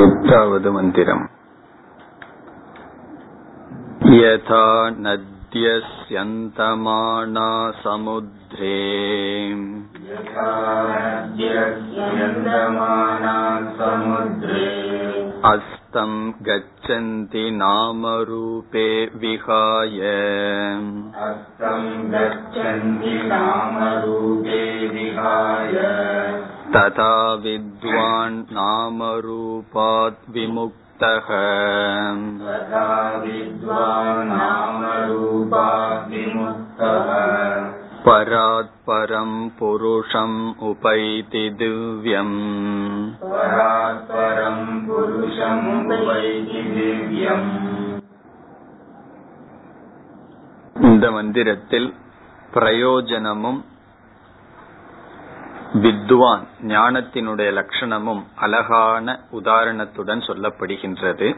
एतावद् मन्दिरम् यथा नद्यस्यन्तमाना समुद्रे अस्तम् गच्छन्ति नामरूपे विहाय अस्तं गच्छन्ति नामरूपे विहाय तथा विद्वान् नामरूपात् विमुक्तः तथा विद्वान् नामरूपात् विमुक्तः परात् परम् पुरुषम् उपैति दिव्यम् परात् परं पुरुषम् उपैति दिव्यम् இந்த மந்திரத்தில் பிரயோஜனமும் வித்வான் ஞானத்தினுடைய லட்சணமும் அழகான உதாரணத்துடன் சொல்லப்படுகின்றது.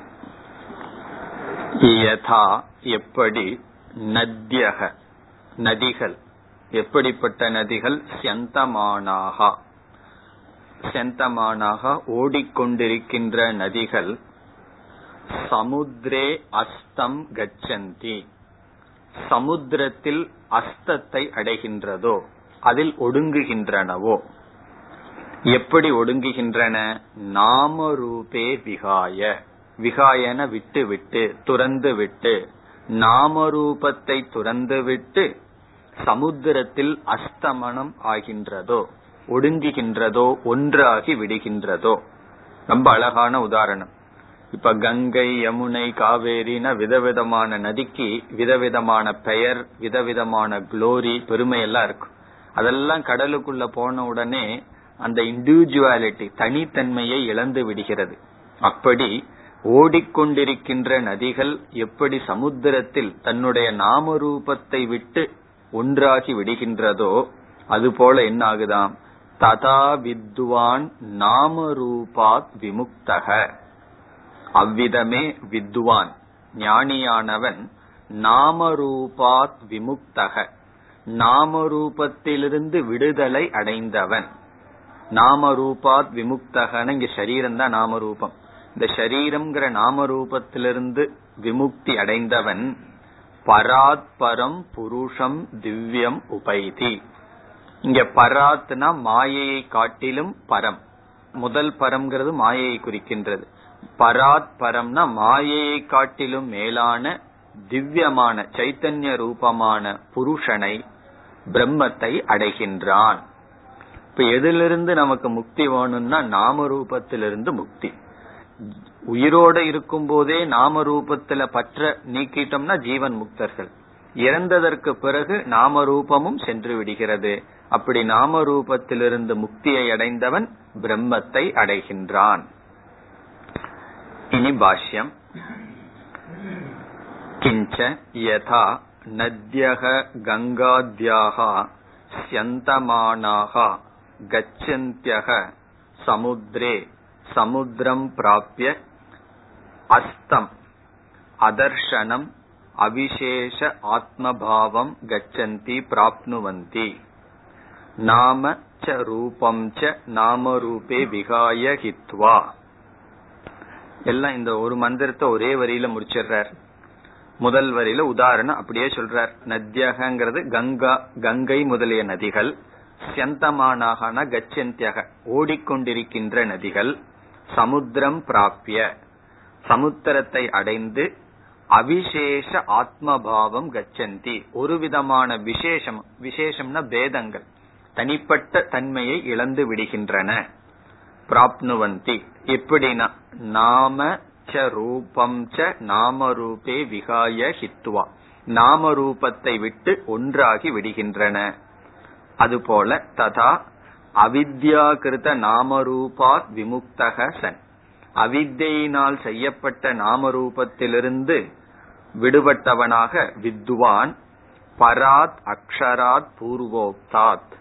யதா எப்படி நத்யக நதிகள். எப்படிப்பட்ட நதிகள்? செந்தமானாகா. செந்தமானாக ஓடிக்கொண்டிருக்கின்ற நதிகள் சமுத்திரே அஸ்தம் கச்சந்தி. சமுத்திரத்தில் அஸ்தத்தை அடைகின்றதோ? அதில் ஒடுங்குகின்றனவோ? எப்படி ஒடுங்குகின்றன? நாமரூபே விகாய. விகாயன விட்டு விட்டு துறந்து விட்டு. நாமரூபத்தை துறந்து விட்டு சமுத்திரத்தில் அஸ்தமனம் ஆகின்றதோ ஒடுங்குகின்றதோ ஒன்றாகி விடுகின்றதோ? ரொம்ப அழகான உதாரணம். இப்ப கங்கை யமுனை காவேரின விதவிதமான நதிக்கு விதவிதமான பெயர் விதவிதமான குளோரி பெருமை எல்லாம் இருக்கும். அதெல்லாம் கடலுக்குள்ள போன உடனே அந்த இண்டிவிஜுவாலிட்டி தனித்தன்மையை இழந்து விடுகிறது. அப்படி ஓடிக்கொண்டிருக்கின்ற நதிகள் எப்படி சமுத்திரத்தில் தன்னுடைய நாமரூபத்தை விட்டு ஒன்றாகி விடுகின்றதோ அதுபோல என்ன ஆகுதாம் ததா வித்வான் நாமரூபாத் விமுக்தக. அவ்விதமே வித்வான் ஞானியானவன் நாமரூபாத் விமுக்தக. நாமரூபத்திலிருந்து விடுதலை அடைந்தவன். நாமரூபாத் விமுக்தகன இங்க சரீரம் தான் நாமரூபம். இந்த சரீரம்ங்கிற நாமரூபத்திலிருந்து விமுக்தி அடைந்தவன் பராத்பரம் புருஷம் திவ்யம் உபைதி. இங்க பராத்னா மாயையை காட்டிலும் பரம். முதல் பரம்ங்கிறது மாயையை குறிக்கின்றது. பராத் பரம்னா மாயையை காட்டிலும் மேலான திவ்யமான சைத்தன்ய ரூபமான புருஷனை பிரம்மத்தை அடைகின்றான். இப்ப எதிலிருந்து நமக்கு முக்தி வேணும்னா நாம ரூபத்திலிருந்து முக்தி. உயிரோட இருக்கும் போதே நாம ரூபத்துல பற்ற நீக்கிட்டோம்னா ஜீவன் முக்தர்கள். இறந்ததற்கு பிறகு நாம ரூபமும் சென்று விடுகிறது. அப்படி நாம ரூபத்திலிருந்து முக்தியை அடைந்தவன் பிரம்மத்தை அடைகின்றான். இனி பாஷ்யம். கிஞ்ச யதா நத்யக கங்காத்யாக ஸ்யந்தமானாக கச்சந்தியக சமுத்ரே சமுத்திரம் பிராபிய அஸ்தம் அதர்ஷனம் அவிசேஷ ஆத்மபாவம் கச்சந்தி பிராப்னுவந்தி நாம ச ரூபம் ச நாம ரூபே விகாய ஹித்வா எல்லாம் இந்த ஒரு மந்திரத்தை ஒரே வரியில முடிச்சிடுறார். முதல் வரையில உதாரணம் அப்படியே சொல்றார். நத்தியகங்கிறது கங்கா கங்கை முதலிய நதிகள். செந்தமானாகனா கச்சந்தியக ஓடிக்கொண்டிருக்கின்ற நதிகள். சமுத்திரம் பிராப்பிய சமுத்திரத்தை அடைந்து அவிசேஷ ஆத்மபாவம் கச்சந்தி. ஒரு விதமான விசேஷம் விசேஷம்னா பேதங்கள். தனிப்பட்ட தன்மையை இழந்து விடுகின்றன. பிராப்னுவந்தி. எப்படின்னா நாம ச ரூபம் ச நாமரூபே விகாய ஹித்வா நாம ரூபத்தை விட்டு ஒன்றாகி விடுகின்றன. அதுபோல ததா அவித்யாகிருத நாமரூபாத் விமுக்தக சன். அவித்தையினால் செய்யப்பட்ட நாமரூபத்திலிருந்து விடுபட்டவனாக வித்வான் பராத் அக்ஷராத் பூர்வோக்தாத்.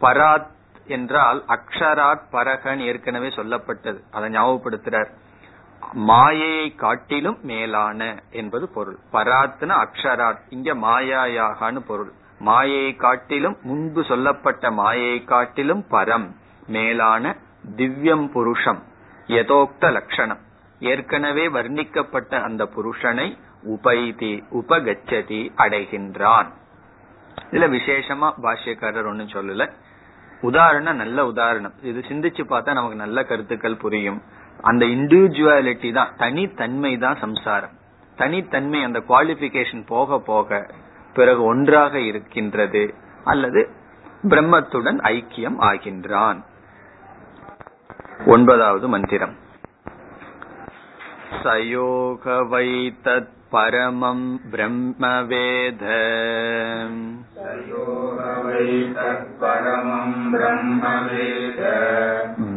பராத் என்றால் அக்ஷராத் பரகன் ஏற்கனவே சொல்லப்பட்டது. அதை ஞாபகப்படுத்துறார். மாயையை காட்டிலும் மேலான என்பது பொருள். பராத்ன அக்ஷராத் இங்க மாயாயாகான்னு பொருள். மாயையை காட்டிலும் முன்பு சொல்லப்பட்ட மாயையை காட்டிலும் பரம் மேலான திவ்யம் புருஷம் யதோக்த லட்சணம் ஏற்கனவே வர்ணிக்கப்பட்ட அந்த புருஷனை உபைதி உபகச்சதி அடைகின்றான். இதுல விசேஷமா பாஷ்யக்காரர் ஒன்னும் சொல்லல. உதாரணம் நல்ல உதாரணம். இது சிந்திச்சு பார்த்தா நமக்கு நல்ல கருத்துக்கள் புரியும். அந்த இண்டிவிஜுவாலிட்டி தான் தனித்தன்மை தான் சம்சாரம். தனித்தன்மை அந்த குவாலிபிகேஷன் போக போக பிறகு ஒன்றாக இருக்கின்றது அல்லது பிரம்மத்துடன் ஐக்கியம் ஆகின்றான். ஒன்பதாவது மந்திரம். சயோக परमम् ब्रह्म वेद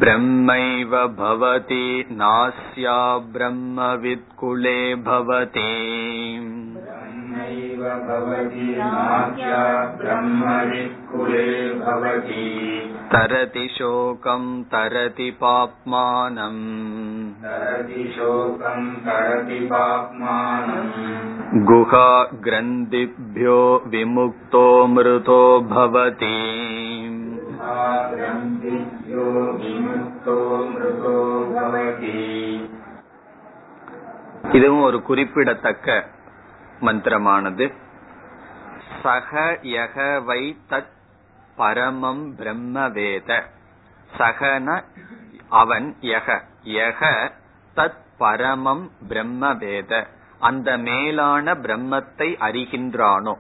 ब्रह्मैव भवति नास्या ब्रह्मवित्कुले भवति तरति शोकं तरति पाप्मानम् तरति शोकं तरति पाप्मानम् गुहा ग्रन्थिभ्यो विमुक्तो मृतो भवति ग्रन्थिभ्यो विमुक्तो मृतो भवति இதுவும் ஒரு குறிப்பிடத்தக்க மந்திரமானது. சக யக வை தத் பரமம் பிரம்ம வேத சகன அவன் யக யக தத் பரமம் பிரம்ம வேத அந்த மேலான பிரம்மத்தை அறிகின்றானோ?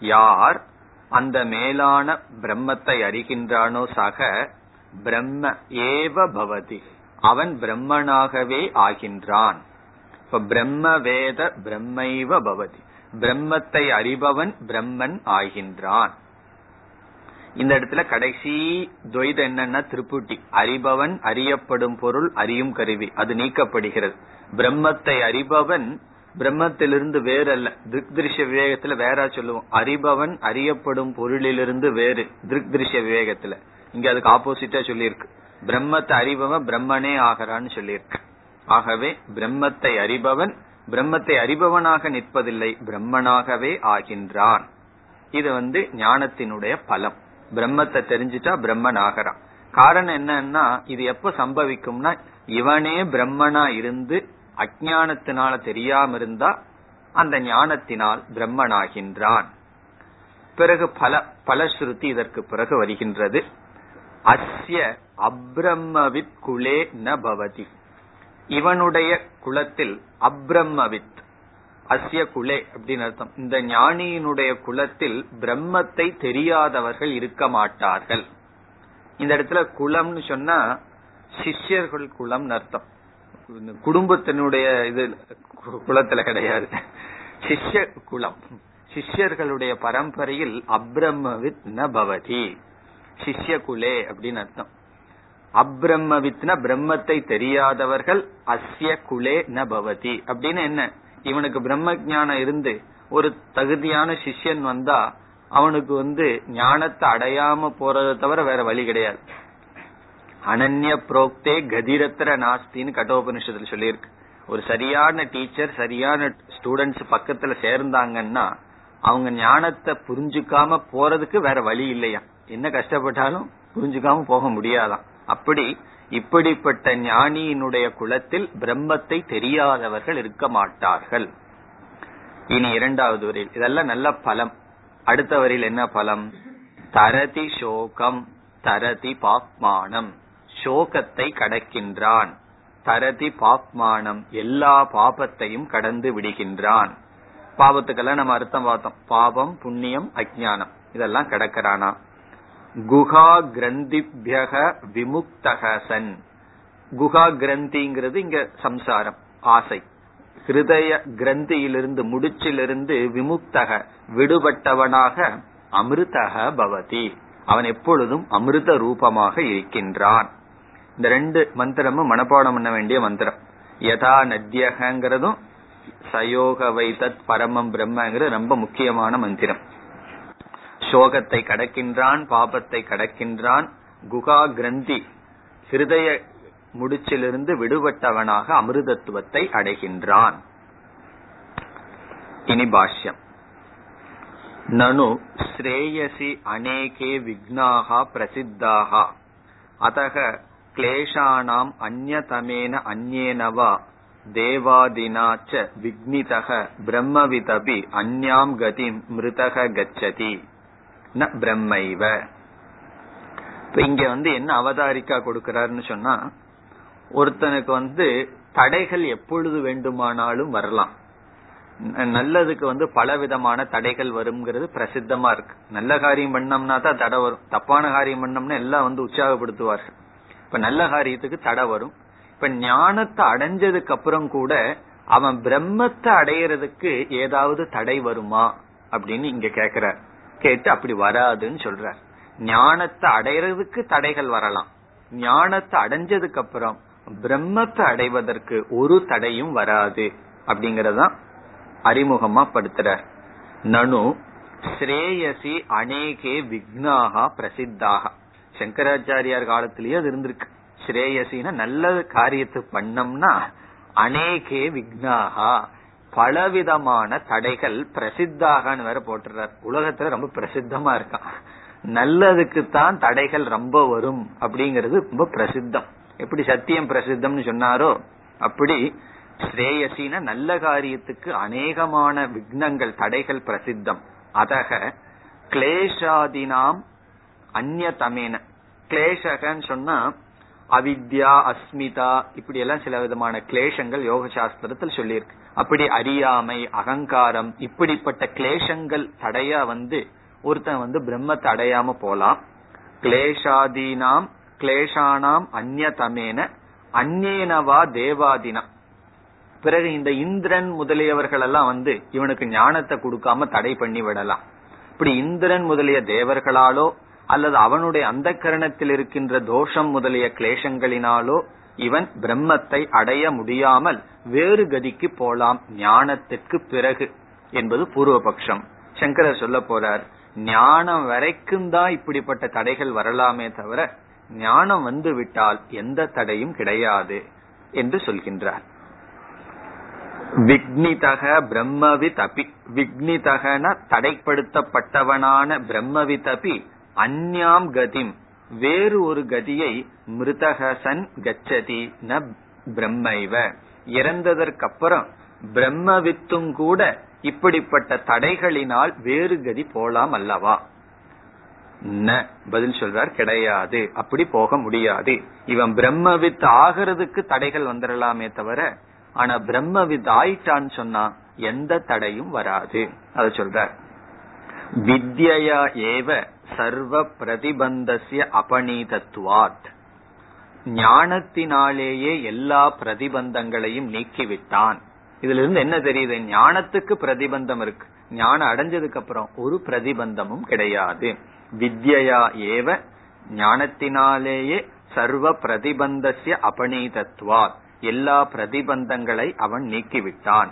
யார் அந்த மேலான பிரம்மத்தை அறிகின்றானோ? சக பிரம்ம ஏவ பவதி. அவன் பிரம்மனாகவே ஆகின்றான். இப்ப பிரம்ம வேத பிரம்மைவ பவதி. பிரம்மத்தை அறிபவன் பிரம்மன் ஆகின்றான். இந்த இடத்துல கடைசி துவைதம் என்னன்னா திருப்புட்டி. அறிபவன் அறியப்படும் பொருள் அறியும் கருவி. அது நீக்கப்படுகிறது. பிரம்மத்தை அறிபவன் பிரம்மத்திலிருந்து வேறு அல்ல திருக் திருஷ்ய விவேகத்துல வேற சொல்லுவோம். அறிபவன் அறியப்படும் பொருளிலிருந்து வேறு. திருக் திருஷ்ய விவேகத்துல. இங்க அதுக்கு ஆப்போசிட்டா சொல்லியிருக்கு. பிரம்மத்தை அறிபவன் பிரம்மனே ஆகிறான்னு சொல்லியிருக்கு. ஆகவே பிரம்மத்தை அறிபவன் பிரம்மத்தை அறிபவனாக நிற்பதில்லை பிரம்மனாகவே ஆகின்றான். இது வந்து ஞானத்தினுடைய பலம். பிரம்மத்தை தெரிஞ்சுட்டா பிரம்மன் ஆகிறான். காரணம் என்னன்னா இது எப்ப சம்பவிக்கும்னா இவனே பிரம்மனா இருந்து அஜானத்தினால தெரியாம இருந்தா அந்த ஞானத்தினால் பிரம்மனாகின்றான். பிறகு பல பலஸ்ருதி இதற்கு பிறகு வருகின்றது. அஸ்ய அப்ரம்மவித் குலே ந பவதி. இவனுடைய குலத்தில் அப்ரம்மவித் அஸ்ய குலே அப்படின்னு அர்த்தம். இந்த ஞானியினுடைய குலத்தில் பிரம்மத்தை தெரியாதவர்கள் இருக்க மாட்டார்கள். இந்த இடத்துல குலம்னு சொன்னா சிஷ்யர்கள் குலம்னு அர்த்தம். குடும்பத்தினுடைய இது குலத்துல கிடையாது. சிஷ்ய குலம். சிஷ்யர்களுடைய பரம்பரையில் அப்ரம்மவித் நபவதி சிஷ்ய குலே அப்படின்னு அர்த்தம். அப்ரம்மவித்ன பிரம்மத்தை தெரியாதவர்கள் அஸ்ய குலே ந பவதி. அப்படின்னு என்ன? இவனுக்கு பிரம்ம ஞானம் இருந்து ஒரு தகுதியான சிஷ்யன் வந்தா அவனுக்கு வந்து ஞானத்தை அடையாம போறதை தவிர வேற வழி கிடையாது. அனன்ய புரோக்தே கதிரத்திர நாஸ்தின்னு கட்டோபனிஷத்துல சொல்லியிருக்கு. ஒரு சரியான டீச்சர் சரியான ஸ்டூடெண்ட்ஸ் பக்கத்துல சேர்ந்தாங்கன்னா அவங்க ஞானத்தை புரிஞ்சுக்காம போறதுக்கு வேற வழி இல்லையா? என்ன கஷ்டப்பட்டாலும் புரிஞ்சுக்காம போக முடியாதான். அப்படி இப்படிப்பட்ட ஞானியினுடைய குலத்தில் பிரம்மத்தை தெரியாதவர்கள் இருக்க மாட்டார்கள். இனி இரண்டாவது வரையில் இதெல்லாம் நல்ல பலம். அடுத்த வரையில் என்ன பலம்? தரதி சோகம் தரதி பாப்மானம். சோகத்தை கடக்கின்றான். தரதி பாப்மானம் எல்லா பாபத்தையும் கடந்து விடுகின்றான். பாவத்துக்கெல்லாம் நம்ம அர்த்தம் பார்த்தோம். பாவம் புண்ணியம் அஜானம் இதெல்லாம் கடக்கிறானா? குஹா கிரந்திபியக விமுக்தக சன். குஹா கிரந்திங்கிறது இங்க சம்சாரம் ஆசை. ஹிருதய கிரந்தியிலிருந்து முடிச்சிலிருந்து விமுக்தக விடுபட்டவனாக அமிர்தக பவதி. அவன் எப்பொழுதும் அமிர்த ரூபமாக இருக்கின்றான். இந்த ரெண்டு மந்திரமும் மனப்பாடம் பண்ண வேண்டிய மந்திரம். யதா நத்தியகங்கிறதும் சயோக தத் பரமம் பிரம்மங்கிறது ரொம்ப முக்கியமான மந்திரம். சோகத்தை கடக்கின்றான் பாபத்தை கடக்கின்றான். குகா கிரந்தி ஹிருதய முடிச்சிலிருந்து விடுபட்டவனாக அமிர்தத்துவத்தை அடைகின்றான். இனி பாஷ்யம். நனு ஸ்ரேயசி அநேகே விக்னாகா பிரசித்தாக. அதக கிளேஷானாம் அந்நதமேன அந்நேனவா தேவாதினாச்ச விக்னிதக பிரம்மவிதபி அந்யாம் கதிம் மிருதக கச்சதி. ந பிரம்மைவ. இப்ப இங்க வந்து என்ன அவதாரிக்கா கொடுக்கிறாருன்னு சொன்னா ஒருத்தனுக்கு வந்து தடைகள் எப்பொழுது வேண்டுமானாலும் வரலாம். நல்லதுக்கு வந்து பல விதமான தடைகள் வருங்கிறது பிரசித்தமா இருக்கு. நல்ல காரியம் பண்ணோம்னா தான் தடை வரும். தப்பான காரியம் பண்ணோம்னா எல்லாம் வந்து உற்சாகப்படுத்துவார்கள். இப்ப நல்ல காரியத்துக்கு தடை வரும். இப்ப ஞானத்தை அடைஞ்சதுக்கு அப்புறம் கூட அவன் பிரம்மத்தை அடையறதுக்கு ஏதாவது தடை வருமா அப்படின்னு இங்க கேக்குறார். கேட்டு அப்படி வராதுன்னு சொல்றார். ஞானத்தை அடையறதுக்கு தடைகள் வரலாம். ஞானத்தை அடைஞ்சதுக்கு அப்புறம் பிரம்மத்தை அடைவதற்கு ஒரு தடையும் வராது அப்படிங்கறதான் அறிமுகமா படுத்துறார். நனு ஸ்ரேயசி அநேகே விக்னாகா பிரசித்தாக. சங்கராச்சாரியார் காலத்திலேயே அது இருந்திருக்கு. ஸ்ரேயசின நல்ல காரியத்தை பண்ணோம்னா அநேகே விக்னாகா பலவிதமான தடைகள் பிரசித்தாகன்னு வேற போட்டுறார் உலகத்துல ரொம்ப பிரசித்தமா இருக்கான். நல்லதுக்கு தான் தடைகள் ரொம்ப வரும் அப்படிங்கிறது ரொம்ப பிரசித்தம். எப்படி சத்தியம் பிரசித்தம்னு சொன்னாரோ அப்படி ஸ்ரேயசின நல்ல காரியத்துக்கு அநேகமான விக்னங்கள் தடைகள் பிரசித்தம். அதக கிளேஷாதினாம் அந்நியதமேன கிளேஷகன்னு சொன்னா அவித்யா அஸ்மிதா இப்படி எல்லாம் சில விதமான கிளேஷங்கள் யோக சாஸ்திரத்தில் சொல்லியிருக்கு. அப்படி அறியாமை அகங்காரம் இப்படிப்பட்ட கிளேஷங்கள் தடையா வந்து ஒருத்தன் வந்து பிரம்மத்தை அடையாம போலாம். கிளேஷாதீனாம் கிளேஷானாம் அந்நதமேன அந்நேனவா தேவாதினா. பிறகு இந்த இந்திரன் முதலியவர்கள் எல்லாம் வந்து இவனுக்கு ஞானத்தை கொடுக்காம தடை பண்ணி விடலாம். இப்படி இந்திரன் முதலிய தேவர்களாலோ அல்லது அவனுடைய அந்த கரணத்தில் இருக்கின்ற தோஷம் முதலிய கிளேஷங்களினாலோ இவன் பிரம்மத்தை அடைய முடியாமல் வேறு கதிக்கு போலாம் ஞானத்திற்கு பிறகு என்பது பூர்வபக்ஷம். சங்கரர் சொல்ல போறார் ஞானம் வரைக்கும் தான் இப்படிப்பட்ட தடைகள் வரலாமே தவிர ஞானம் வந்து விட்டால் எந்த தடையும் கிடையாது என்று சொல்கின்றார். விக்னிதக பிரம்மவித் அபி விக்னிதகன தடைப்படுத்தப்பட்டவனான பிரம்மவித் அபி அந்யாம் கதிம். வேறு ஒரு கதியை மிருதகசன் கச்சதி ந பிரம்மைவ. இறந்ததற்கு அப்புறம் பிரம்மவித்தும் கூட இப்படிப்பட்ட தடைகளினால் வேறு கதி போலாம் அல்லவா? ந பதில் சொல்றார் கிடையாது. அப்படி போக முடியாது. இவன் பிரம்மவித் ஆகிறதுக்கு தடைகள் வந்துடலாமே தவிர ஆனா பிரம்மவித் ஆயிட்டான்னு சொன்னா எந்த தடையும் வராது. அத சொல்றார். வித்யா ஏவ சர்வ பிரதிபந்தசிய அபநீதத்துவாத். ஞானத்தினாலேயே எல்லா பிரதிபந்தங்களையும் நீக்கிவிட்டான். இதுல இருந்து என்ன தெரியுது? ஞானத்துக்கு பிரதிபந்தம் இருக்கு. ஞானம் அடைஞ்சதுக்கு அப்புறம் ஒரு பிரதிபந்தமும் கிடையாது. வித்யா ஏவ ஞானத்தினாலேயே சர்வ பிரதிபந்தசிய அபநீதத்வா எல்லா பிரதிபந்தங்களை அவன் நீக்கிவிட்டான்.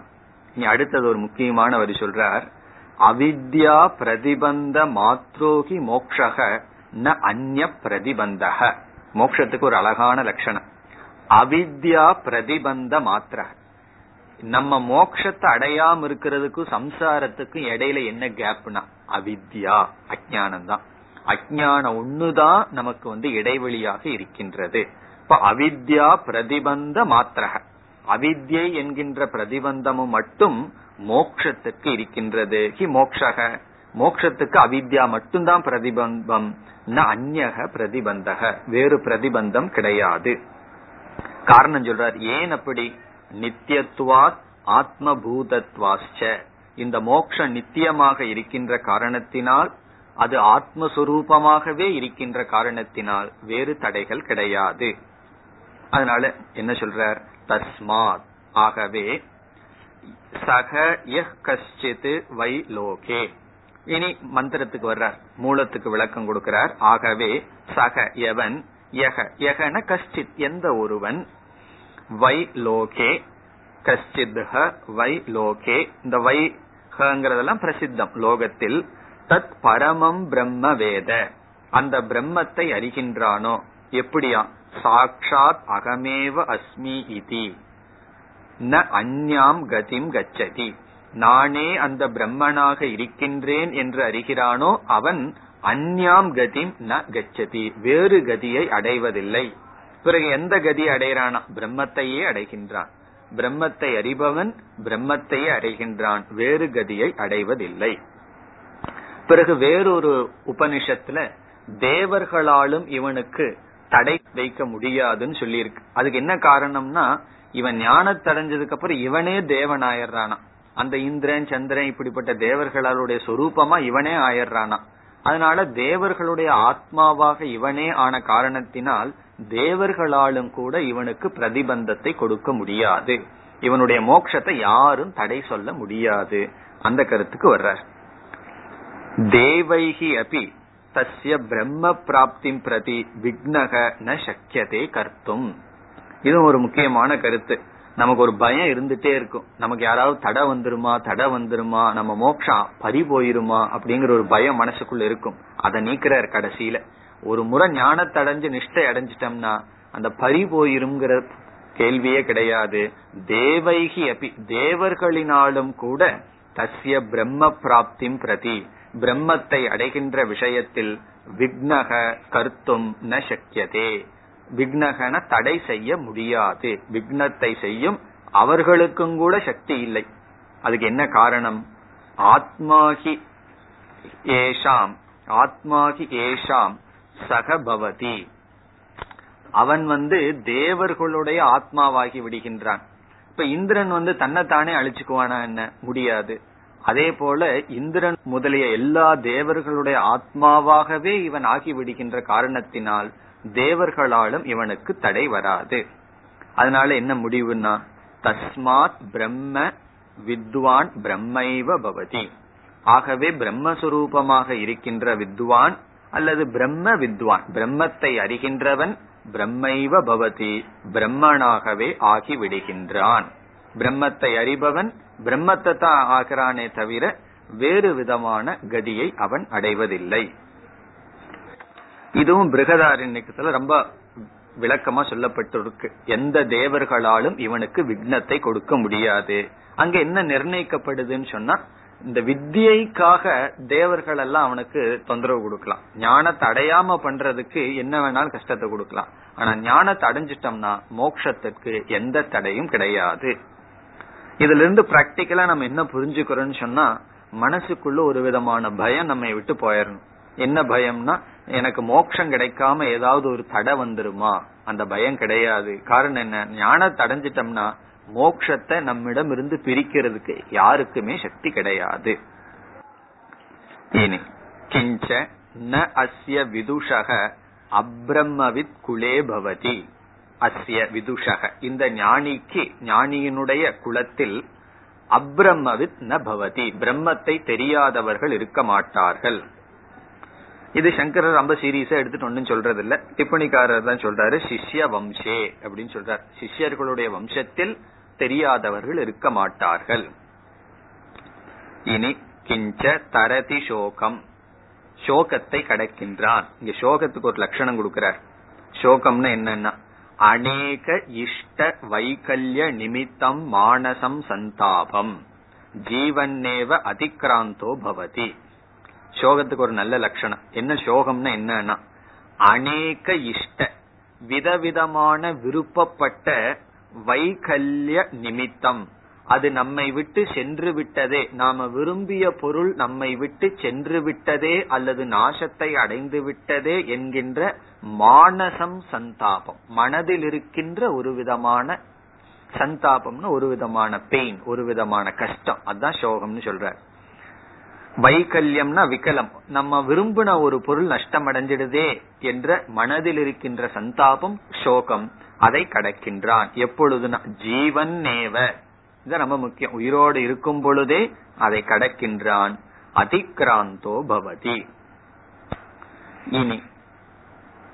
இனி அடுத்தது ஒரு முக்கியமான வரி சொல்றார். அவித்யா பிரதிபந்த மாத்ரோகி மோக்ஷக ந அந்ய பிரதிபந்தக. மோக்ஷத்துக்கு ஒரு அழகான லட்சணம். அவித்யா பிரதிபந்த மாத்திர நம்ம மோக்ஷத்தை அடையாம இருக்கிறதுக்கும் சம்சாரத்துக்கும் இடையில என்ன கேப்னா அவித்யா அஜானம் தான் அஜானம் ஒண்ணுதான் நமக்கு வந்து இடைவெளியாக இருக்கின்றது. இப்ப அவித்யா பிரதிபந்த மாத்திரக அவித்யை என்கின்ற பிரதிபந்தமும் மட்டும் மோக்ஷத்துக்கு இருக்கின்றது. ஹி மோக்ஷக. மோக்ஷத்துக்கு அவித்யா மட்டும்தான் பிரதிபந்தம் ந அந்நக பிரதிபந்தக. வேறு பிரதிபந்தம் கிடையாது. காரணம் சொல்றார் ஏன் அப்படி? நித்தியத்துவாத் ஆத்மபூதத்வாச்ச இந்த மோக்ஷ நித்தியமாக இருக்கின்ற காரணத்தினால் அது ஆத்மஸ்வரூபமாகவே இருக்கின்ற காரணத்தினால் வேறு தடைகள் கிடையாது. அதனால என்ன சொல்றார்? தஸ்மாத். ஆகவே சக யஹ் கஷ்டித் வை லோகே. இனி மந்திரத்துக்கு வர்றார். மூலத்துக்கு விளக்கம் கொடுக்கிறார். ஆகவே சக எவன் யக யகன கஷ்டித் எந்த ஒருவன்? வை லோகே கஷ்டித் வை லோகே. இந்த வை ஹங்கிறதெல்லாம் பிரசித்தம் லோகத்தில். தத் பரமம் பிரம்ம வேத. அந்த பிரம்மத்தை அறிகின்றானோ? எப்படியா? சாக்ஷாத் அகமேவ அஸ்மி இதி. ந அந்யாம் கதிம் கச்சதி. நானே அந்த பிரம்மனாக இருக்கின்றேன் என்று அறிகிறானோ அவன் அந்யாம் கதிம் ந கச்சதி. வேறு கதியை அடைவதில்லை. பிறகு எந்த கதி அடைகிறானா? பிரம்மத்தையே அடைகின்றான். பிரம்மத்தை அறிபவன் பிரம்மத்தையே அடைகின்றான். வேறு கதியை அடைவதில்லை. பிறகு வேறொரு உபனிஷத்துல தேவர்களாலும் இவனுக்கு தடை வைக்க முடியாதுன்னு சொல்லியிருக்கு. அதுக்கு என்ன காரணம்னா இவன் ஞானத்தடைஞ்சதுக்கு அப்புறம் இவனே தேவன் ஆயிடுறானா அந்த இந்திரன் சந்திரன் இப்படிப்பட்ட தேவர்களுடைய சொரூபமா இவனே ஆயிடுறானா. அதனால தேவர்களுடைய ஆத்மாவாக இவனே ஆன காரணத்தினால் தேவர்களாலும் கூட இவனுக்கு பிரதிபந்தத்தை கொடுக்க முடியாது. இவனுடைய மோட்சத்தை யாரும் தடை சொல்ல முடியாது. அந்த கருத்துக்கு வர்றார். தேவைகி அபி தஸ்ய பிரம்ம பிராப்தி பிரதி விக்னக ந சக்கியதே கர்த்தும். இது ஒரு முக்கியமான கருத்து. நமக்கு ஒரு பயம் இருந்துட்டே இருக்கும். நமக்கு யாராவது தடை வந்துருமா தடை வந்துருமா நம்ம மோக்ஷா பறி போயிருமா அப்படிங்கிற ஒரு பயம் மனசுக்குள்ள இருக்கும். அதை நீக்கிறார் கடைசியில. ஒரு முறை ஞானத்தை அடைஞ்சு நிஷ்டை அடைஞ்சிட்டோம்னா அந்த பறி போயிருங்கிற கேள்வியே கிடையாது. தேவைகி அப்பி தேவர்களினாலும் கூட தசிய பிரம்ம பிராப்திம் பிரதி. பிரம்மத்தை அடைகின்ற விஷயத்தில் விக்னக கருத்தும் ந சக்கியதே விக்னகன தடை செய்ய முடியாது. விக்னத்தை செய்யும் அவர்களுக்கும் கூட சக்தி இல்லை. அதுக்கு என்ன காரணம்? ஆத்மாகி ஏஷாம். ஆத்மாகி ஏஷாம். சகபவதி அவன் வந்து தேவர்களுடைய ஆத்மாவாகி விடுகின்றான். இப்ப இந்திரன் வந்து தன்னைத்தானே அழிச்சுக்குவானா என்ன? முடியாது. அதே போல இந்திரன் முதலிய எல்லா தேவர்களுடைய ஆத்மாவாகவே இவன் ஆகி விடுகின்ற காரணத்தினால் தேவர்களாலும் இவனுக்கு தடை வராது. அதனால என்ன முடிவுன்னா தஸ்மாத் பிரம்ம வித்வான் பிரம்மைவ பவதி. ஆகவே பிரம்மஸ்வரூபமாக இருக்கின்ற வித்வான் அல்லது பிரம்ம வித்வான் பிரம்மத்தை அறிகின்றவன் பிரம்மைவ பவதி பிரம்மனாகவே ஆகி விடுகின்றான் பிரம்மத்தை அறிபவன் பிரம்மத்தை தான் ஆகிறானே தவிர வேறு விதமான கதியை அவன் அடைவதில்லை. இதுவும் பிருகதாரண்யத்துல ரொம்ப விளக்கமா சொல்லப்பட்டிருக்கு. எந்த தேவர்களாலும் இவனுக்கு விக்னத்தை கொடுக்க முடியாது. அங்க என்ன நிர்ணயிக்கப்படுதுன்னு சொன்னா இந்த வித்தியைக்காக தேவர்கள் எல்லாம் அவனுக்கு தொந்தரவு கொடுக்கலாம். ஞானத்தை அடையாம பண்றதுக்கு என்ன வேணாலும் கஷ்டத்தை கொடுக்கலாம். ஆனா ஞானத்தை அடைஞ்சிட்டோம்னா மோக்ஷத்திற்கு எந்த தடையும் கிடையாது. இதுல இருந்து பிராக்டிக்கலா நம்ம என்ன புரிஞ்சுக்கிறோம்னு சொன்னா மனசுக்குள்ள ஒரு விதமான பயம் நம்ம விட்டு போயிடணும். என்ன பயம்னா எனக்கு மோட்சம் கிடைக்காம ஏதாவது ஒரு தடை வந்துருமா? அந்த பயம் கிடையாது. காரணம் என்ன? ஞானத்தை அடைஞ்சிட்டோம்னா மோக்ஷத்தை நம்மிடம் இருந்து பிரிக்கிறதுக்கு யாருக்குமே சக்தி கிடையாது. இனி கிஞ்ச ந அஸ்ய விதுஷக அப்ரம்மவித் குலே பவதி. அஸ்ய விதுஷக. இந்த ஞானிக்கு ஞானியினுடைய குலத்தில் அப்ரம்மவித் ந பவதி. பிரம்மத்தை தெரியாதவர்கள் இருக்க மாட்டார்கள். இது சங்கரர் ரொம்ப சீரியஸா எடுத்துட்டு ஒன்னும் சொல்றது இல்ல டிப்பணிக்காரர் தான் சொல்றாரு சிஷ்ய வம்சே அப்படின்னு சொல்றார். சிஷ்யர்களுடைய வம்சத்தில் தெரியாதவர்கள் இருக்க மாட்டார்கள். இனி கிஞ்ச தரதி சோகம். சோகத்தை கடக்கின்றான். இங்க சோகத்துக்கு ஒரு லட்சணம் கொடுக்கிறார். சோகம்னு என்னன்னா அநேக இஷ்ட வைகல்ய நிமித்தம் மானசம் சந்தாபம். ஜீவன்னேவ அதிக்ராந்தோ பவதி. சோகத்துக்கு ஒரு நல்ல லட்சணம். என்ன சோகம்னா என்னன்னா அநேக இஷ்ட விதவிதமான விருப்பப்பட்ட வைகல்ய நிமித்தம். அது நம்மை விட்டு சென்று விட்டதே. நாம விரும்பிய பொருள் நம்மை விட்டு சென்று விட்டதே அல்லது நாசத்தை அடைந்து விட்டதே என்கின்ற மானசம் சந்தாபம். மனதில் இருக்கின்ற ஒரு விதமான சந்தாபம்னு ஒரு விதமான பெயின் ஒரு விதமான கஷ்டம். அதான் சோகம்னு சொல்ற வைகல்யம்னா விகலம். நம்ம விரும்பின ஒரு பொருள் நஷ்டம் அடைஞ்சிடுதே என்ற மனதில் இருக்கின்ற சந்தாபம் சோகம் அதை கடக்கின்றான். எப்பொழுதுனா ஜீவன் நேவ. இது ரொம்ப முக்கியம். உயிரோடு இருக்கும் பொழுதே அதை கடக்கின்றான். அதிக்ராந்தோ பவதி. இனி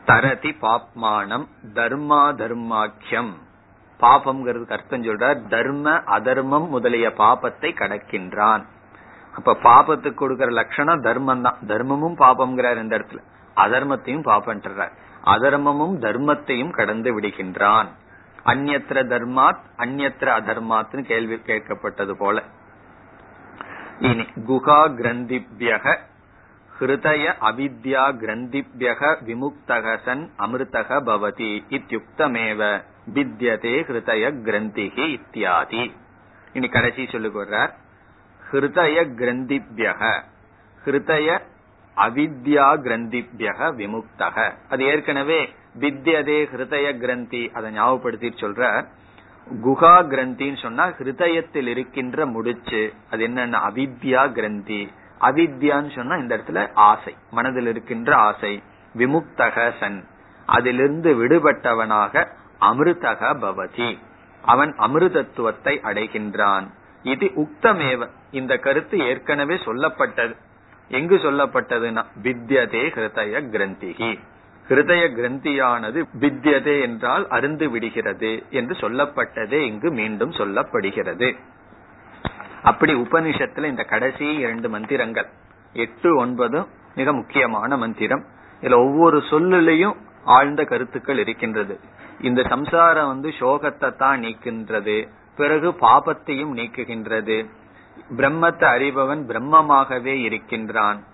தரதி பாப்மானம் தர்மா தர்மாக்கியம். பாபம்ங்கிறதுக்கு அர்த்தம் சொல்றார் தர்ம அதர்மம் முதலிய பாபத்தை கடக்கின்றான். அப்ப பாபத்துக்கு கொடுக்கிற லட்சணம் தர்மம் தான் தர்மமும் பாபம்ங்கிறார் இந்த இடத்துல. அதர்மத்தையும் பாபன்றார் அதர்மமும் தர்மத்தையும் கடந்து விடுகின்றான். அந்நத்திர தர்மாத் அந்நத்திர அதர்மாத்னு கேள்வி கேட்கப்பட்டது போல. இனி குகா கிரந்திபியக ஹிருதய அவித்யா கிரந்திபியக விமுக்தகசன் அமிர்தக பவதி இத்தியுக்தமேவ வித்யதே ஹிருதய கிரந்திகி இத்தியாதி. இனி கடைசி சொல்லுகிறார் ஹிருதய கிரந்திபியக. ஹிருதய அவித்யா கிரந்திபியக விமுக்தக. அது ஏற்கனவே வித்யதே ஹிருதய கிரந்தி அதை ஞாபகப்படுத்தி சொல்ற. குஹா கிரந்தின்னு சொன்னா ஹிருதயத்தில் இருக்கின்ற முடிச்சு. அது என்னன்னா அவித்யா கிரந்தி. அவித்யான்னு சொன்னா இந்த இடத்துல ஆசை மனதில் இருக்கின்ற ஆசை. விமுக்தக சன். அதிலிருந்து விடுபட்டவனாக அமிர்தக பவதி. அவன் அமிர்தத்துவத்தை அடைகின்றான். இது உக்தமேவ. இந்த கருத்து ஏற்கனவே சொல்லப்பட்டது. எங்கு சொல்லப்பட்டதுன்னா வித்யதே ஹிருதய கிரந்திகி ஹிருதய கிரந்தியானது வித்யதே என்றால் அருந்து விடுகிறது என்று சொல்லப்பட்டதே இங்கு மீண்டும் சொல்லப்படுகிறது. அப்படி உபனிஷத்துல இந்த கடைசி இரண்டு மந்திரங்கள் எட்டு ஒன்பதும் மிக முக்கியமான மந்திரம். இதுல ஒவ்வொரு சொல்லுலையும் ஆழ்ந்த கருத்துக்கள் இருக்கின்றது. இந்த சம்சாரம் வந்து சோகத்தை தான் நீக்கின்றது. பிறகு பாபத்தையும் நீக்குகின்றது. பிரம்மத்தை அறிபவன் பிரம்மமாகவே இருக்கின்றான்.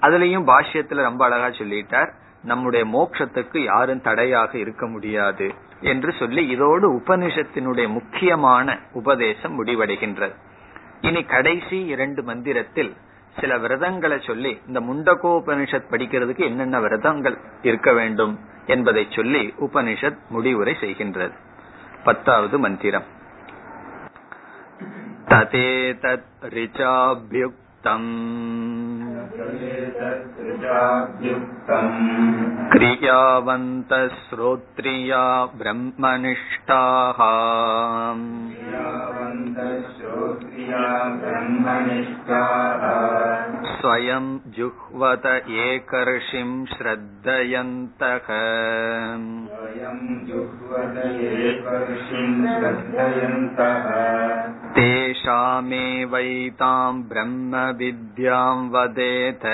அதுலயும் பாஷ்யத்துல ரொம்ப அழகா சொல்லிட்டார் நம்முடைய மோட்சத்துக்கு யாரும் தடையாக இருக்க முடியாது என்று சொல்லி இதோடு உபனிஷத்தினுடைய முக்கியமான உபதேசம் முடிவடைகின்றது. இனி கடைசி இரண்டு மந்திரத்தில் சில விரதங்களை சொல்லி இந்த முண்டகோபனிஷத் படிக்கிறதுக்கு என்னென்ன விரதங்கள் இருக்க வேண்டும் என்பதை சொல்லி உபனிஷத் முடிவுரை செய்கின்றது. பத்தாவது மந்திரம். ததேதத் ரிச்சாபியுக்தம் क्रियावन्तः श्रोत्रिया ब्रह्मनिष्ठाः स्वयं जुह्वत एकर्षिं श्रद्धयन्तः तेषामेवैतां ब्रह्मविद्याम् वदेत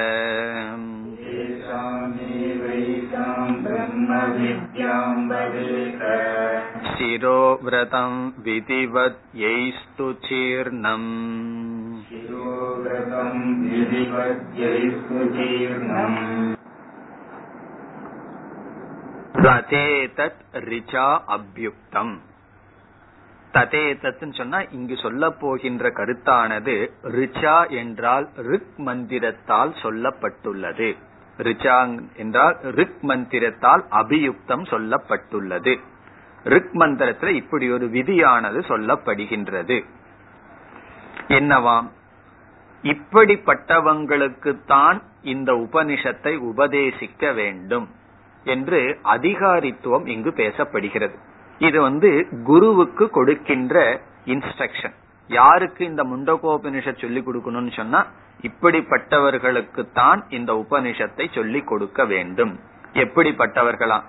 शिरोव्रतम् विधिवत्यैस्तु चीर्णम् तदेतत् ऋचा अभ्युक्तम् ததேதத்துன்னு சொன்னா இங்கு சொல்ல போகின்ற கருத்தானது ரிச்சா என்றால் ரிக் மந்திரத்தால் சொல்லப்பட்டுள்ளது. ரிச்சா என்றால் ரிக் மந்திரத்தால் அபியுக்தம் சொல்லப்பட்டுள்ளது. ரிக் மந்திரத்துல இப்படி ஒரு விதியானது சொல்லப்படுகின்றது. என்னவாம் இப்படிப்பட்டவங்களுக்குத்தான் இந்த உபனிஷத்தை உபதேசிக்க வேண்டும் என்று அதிகாரித்துவம் இங்கு பேசப்படுகிறது. இது வந்து குருவுக்கு கொடுக்கின்ற இன்ஸ்ட்ரக்ஷன் யாருக்கு இந்த முண்டகோபனிஷத் சொல்லிக் கொடுக்கணும்னு சொன்னா இப்படிப்பட்டவர்களுக்கு தான் இந்த உபனிஷத்தை சொல்லிக் கொடுக்க வேண்டும். எப்படிப்பட்டவர்களா?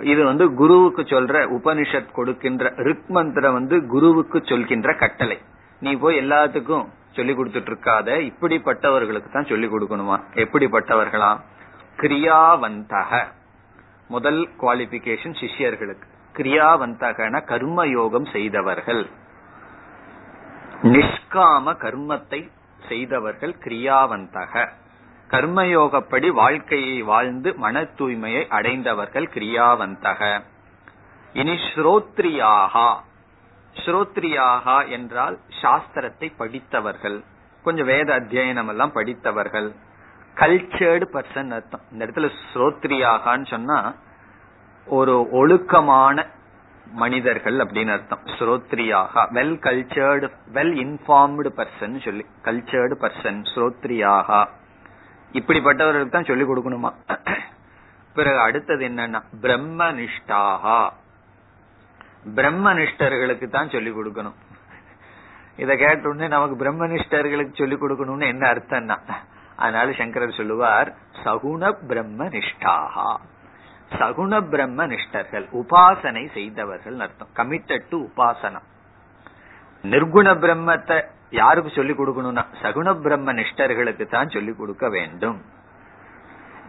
இது வந்து குருவுக்கு சொல்ற உபனிஷத் கொடுக்கின்ற ரிக் மந்திரம் வந்து குருவுக்கு சொல்கின்ற கட்டளை. நீ போய் எல்லாத்துக்கும் சொல்லி கொடுத்துட்டு இருக்காத இப்படிப்பட்டவர்களுக்கு தான் சொல்லி கொடுக்கணுமா? எப்படிப்பட்டவர்களா? கிரியாவந்தக. முதல் குவாலிபிகேஷன் சிஷ்யர்களுக்கு. கிரியாவந்தகன கர்மயோகம் செய்தவர்கள். நிஷ்காம கர்மத்தை செய்தவர்கள் கிரியாவந்தக. கர்மயோகப்படி வாழ்க்கையை வாழ்ந்து மன தூய்மையை அடைந்தவர்கள் கிரியாவந்தக. இனி ஸ்ரோத்ரியாகா. ஸ்ரோத்ரியாகா என்றால் சாஸ்திரத்தை படித்தவர்கள். கொஞ்சம் வேத அத்தியனம் எல்லாம் படித்தவர்கள். கல்ச்சர்டு பர்சன் அர்த்தம். இந்த இடத்துல ஸ்ரோத்ரியாகான்னு சொன்னா ஒரு ஒழுக்கமான மனிதர்கள் அப்படின்னு அர்த்தம். ஸ்ரோத்ரியாக well cultured well informed person சொல்லி கல்ச்சர்டு பர்சன் ஸ்ரோத்ரியாக. இப்படிப்பட்டவர்களுக்கு தான் சொல்லிக் கொடுக்கணுமா? பிறகு அடுத்தது என்னன்னா பிரம்ம நிஷ்டாகா பிரம்ம நிஷ்டர்களுக்கு தான் சொல்லிக் கொடுக்கணும். இத கேட்ட உடனே நமக்கு பிரம்ம நிஷ்டர்களுக்கு சொல்லிக் கொடுக்கணும்னு என்ன அர்த்தம்னா அதனால சங்கரர் சொல்லுவார் சகுண பிரம்ம நிஷ்டாகா சகுண பிரம்ம நிஷ்டர்கள் உபாசனை செய்தவர்கள் அர்த்தம். கமிட்டட் டு உபாசனம். நிர்குண பிரம்மத்தை யாருக்கு சொல்லிக் கொடுக்கணும்னா சகுண பிரம்ம நிஷ்டர்களுக்கு தான் சொல்லிக் கொடுக்க வேண்டும்.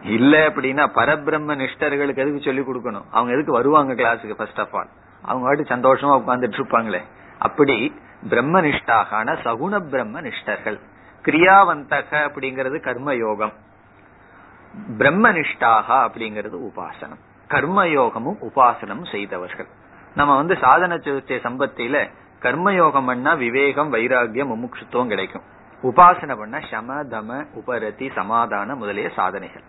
இல்ல அப்படின்னா பரபிரம்ம நிஷ்டர்களுக்கு எதுக்கு சொல்லிக் கொடுக்கணும்? அவங்க எதுக்கு வருவாங்க கிளாஸுக்கு ஃபர்ஸ்ட் ஆஃப் ஆல் அவங்க வாட்டி சந்தோஷமா உட்கார்ந்துட்டு இருப்பாங்களே. அப்படி பிரம்ம நிஷ்டாகான சகுண பிரம்ம நிஷ்டர்கள் கிரியாவந்தக அப்படிங்கிறது கர்மயோகம். பிரம்மனிஷ்டாக அப்படிங்கிறது உபாசனம். கர்மயோகமும் உபாசனம் செய்தவர்கள். நம்ம வந்து சாதன சிகிச்சை சம்பத்தில கர்மயோகம் பண்ணா விவேகம் வைராகியம் முமுட்சுத்துவம் கிடைக்கும். உபாசனை பண்ண சம தம உபரதி சமாதான முதலிய சாதனைகள்.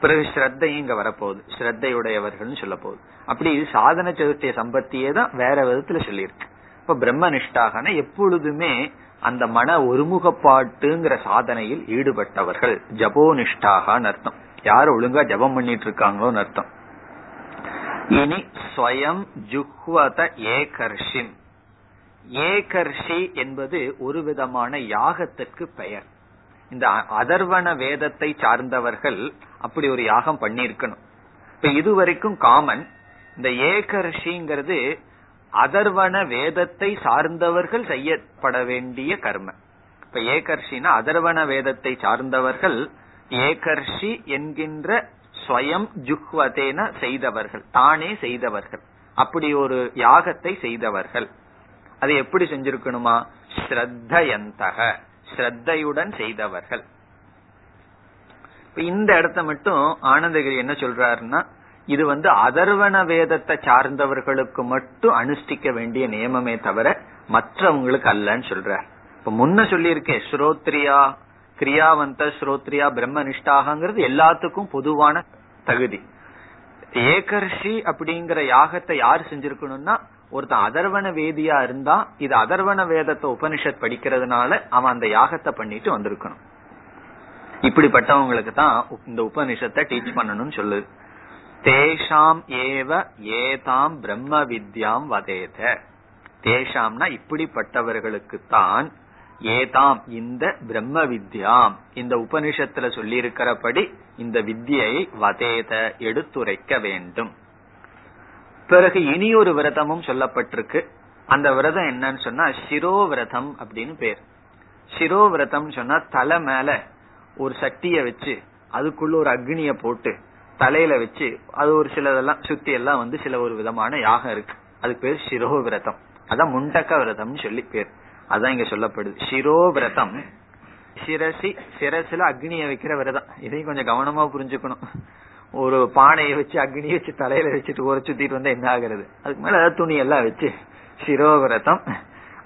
பிறகு ஸ்ரத்தையும் இங்க வரப்போகுது. ஸ்ரத்தையுடையவர்கள் சொல்ல போகுது அப்படி சாதன சதுர்த்திய சம்பத்தியே தான் வேற விதத்துல சொல்லியிருக்கு. இப்ப பிரம்ம நிஷ்டாகனா எப்பொழுதுமே அந்த மன ஒருமுகப்பாட்டுங்கிற சாதனையில் ஈடுபட்டவர்கள். ஜபோனிஷ்டாக அர்த்தம். யார் ஒழுங்கா ஜபம் பண்ணிட்டு இருக்காங்களோன்னு அர்த்தம். இனி ஸ்வயம் ஜுஹ்வத ஏகர்ஷின். ஏகர்ஷி என்பது ஒரு விதமான யாகத்திற்கு பெயர். இந்த அதர்வன வேதத்தை சார்ந்தவர்கள் அப்படி ஒரு யாகம் பண்ணிருக்கணும் இப்ப இதுவரைக்கும் காமன் இந்த ஏகர்ஷிங்கிறது அதர்வன வேதத்தை சார்ந்தவர்கள் செய்யப்பட வேண்டிய கர்ம. இப்ப ஏகர்ஷினா அதர்வன வேதத்தை சார்ந்தவர்கள் ஏகர்ஷி என்கின்ற ஸ்வயம் ஜுஹ்வதேன செய்தவர்கள் தானே செய்தவர்கள். அப்படி ஒரு யாகத்தை செய்தவர்கள். அது எப்படி செஞ்சிருக்கணுமா? ஸ்ரத்தயந்தக ஸ்ரத்தையுடன் செய்தவர்கள். இந்த இடத்த மட்டும் ஆனந்தகிரி என்ன சொல்றாருன்னா இது வந்து அதர்வன வேதத்தை சார்ந்தவர்களுக்கு மட்டும் அனுஷ்டிக்க வேண்டிய நியமமே தவிர மற்றவங்களுக்கு அல்லன்னு சொல்றார் இப்ப முன்ன சொல்லியிருக்கேன் ஸ்ரோத்ரியா கிரியாவந்த ஸ்ரோத்ரியா பிரம்மனிஷ்டாகங்கிறது எல்லாத்துக்கும் பொதுவான தகுதி. ஏகர்ஷி அப்படிங்கிற யாகத்தை யார் செஞ்சிருக்கணும்னா ஒருத்தன் அதர்வன வேதியா இருந்தா இது அதர்வன வேதத்தை உபனிஷத் படிக்கிறதுனால அவன் அந்த யாகத்தை பண்ணிட்டு வந்திருக்கணும். இப்படிப்பட்டவங்களுக்கு தான் இந்த உபனிஷத்தை டீச் பண்ணணும்னு சொல்லுது. தேஷாம் ஏவ ஏதாம் பிரம்ம வித்யாம் வதேத. தேஷாம்னா இப்படிப்பட்டவர்களுக்கு தான் ஏதாம் இந்த பிரம்ம வித்யாம் இந்த உபனிஷத்துல சொல்லி இருக்கிறபடி இந்த வித்தியை வதேத எடுத்துரைக்க வேண்டும். பிறகு இனி ஒரு விரதமும் சொல்லப்பட்டிருக்கு. அந்த விரதம் என்னன்னு சொன்னா சிரோ விரதம் அப்படின்னு பேர். சிரோ விரதம் சொன்னா தலை மேல ஒரு சட்டிய வச்சு அதுக்குள்ள ஒரு அக்னிய போட்டு தலையில வச்சு அது ஒரு சிலதெல்லாம் சுத்தி எல்லாம் வந்து சில ஒரு விதமான யாகம் இருக்கு. அதுக்கு பேர் சிரோ விரதம் அதான் முண்டக்க விரதம்னு சொல்லி பேர். அதான் இங்க சொல்லப்படுது. சிரோ விரதம் சிரசி சிரசுல அக்னிய வைக்கிற விரதம். இதையும் கொஞ்சம் கவனமா புரிஞ்சுக்கணும். ஒரு பானையை வச்சு அக்னி வச்சு தலையில வச்சுட்டு ஒரு சுத்திட்டு வந்தா என்ன ஆகுறது? அதுக்கு மேல ஏதாவது துணி எல்லாம் வச்சு சிரோவிரதம்.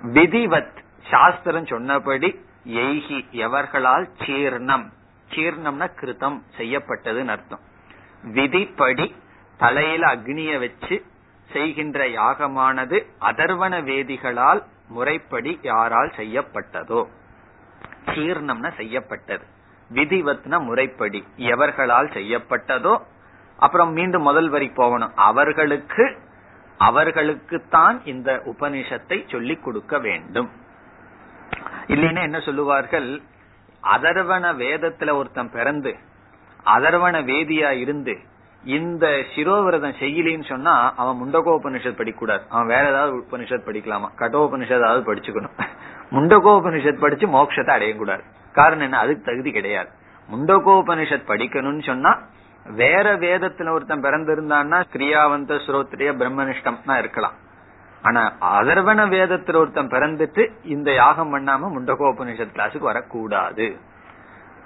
விதிவத் சாஸ்திரம் சொன்னபடி எய்கி எவர்களால் சீர்ணம். சீர்ணம்னா கிருத்தம் செய்யப்பட்டதுன்னு அர்த்தம். விதிப்படி தலையில அக்னிய வச்சு செய்கின்ற யாகமானது அதர்வன வேதிகளால் முறைப்படி யாரால் செய்யப்பட்டதோ? சீர்ணம்னா செய்யப்பட்டது. விதிவத்ன முறைப்படி எவர்களால் செய்யப்பட்டதோ? அப்புறம் மீண்டும் முதல் வரி போகணும். அவர்களுக்கு அவர்களுக்குத்தான் இந்த உபனிஷத்தை சொல்லிக் கொடுக்க வேண்டும். இல்லைன்னா என்ன சொல்லுவார்கள்? அதர்வன வேதத்துல ஒருத்தன் பிறந்து அதர்வன வேதியா இருந்து இந்த சிரோவிரதம் செய்யலின்னு சொன்னா அவன் முண்டகோபனிஷத் படிக்கூடாது. அவன் வேற ஏதாவது உபனிஷத் படிக்கலாமா? கடோபனிஷத் படிச்சுக்கணும். முண்டகோபனிஷத் படிச்சு மோட்சத்தை அடையக்கூடாது காரணம் என்ன? அதுக்கு தகுதி கிடையாது. முண்டகோபனிஷத் படிக்கணும்னு சொன்னா வேற வேதத்துல ஒருத்தன் பிறந்திருந்தான்னா கிரியாவந்த ஸ்ரோத்ரிய பிரம்மனிஷ்டம்னா இருக்கலாம். ஆனா அதர்வன வேதத்துல ஒருத்தன் பிறந்துட்டு இந்த யாகம் பண்ணாம முண்டகோபனிஷத் கிளாஸுக்கு வரக்கூடாது.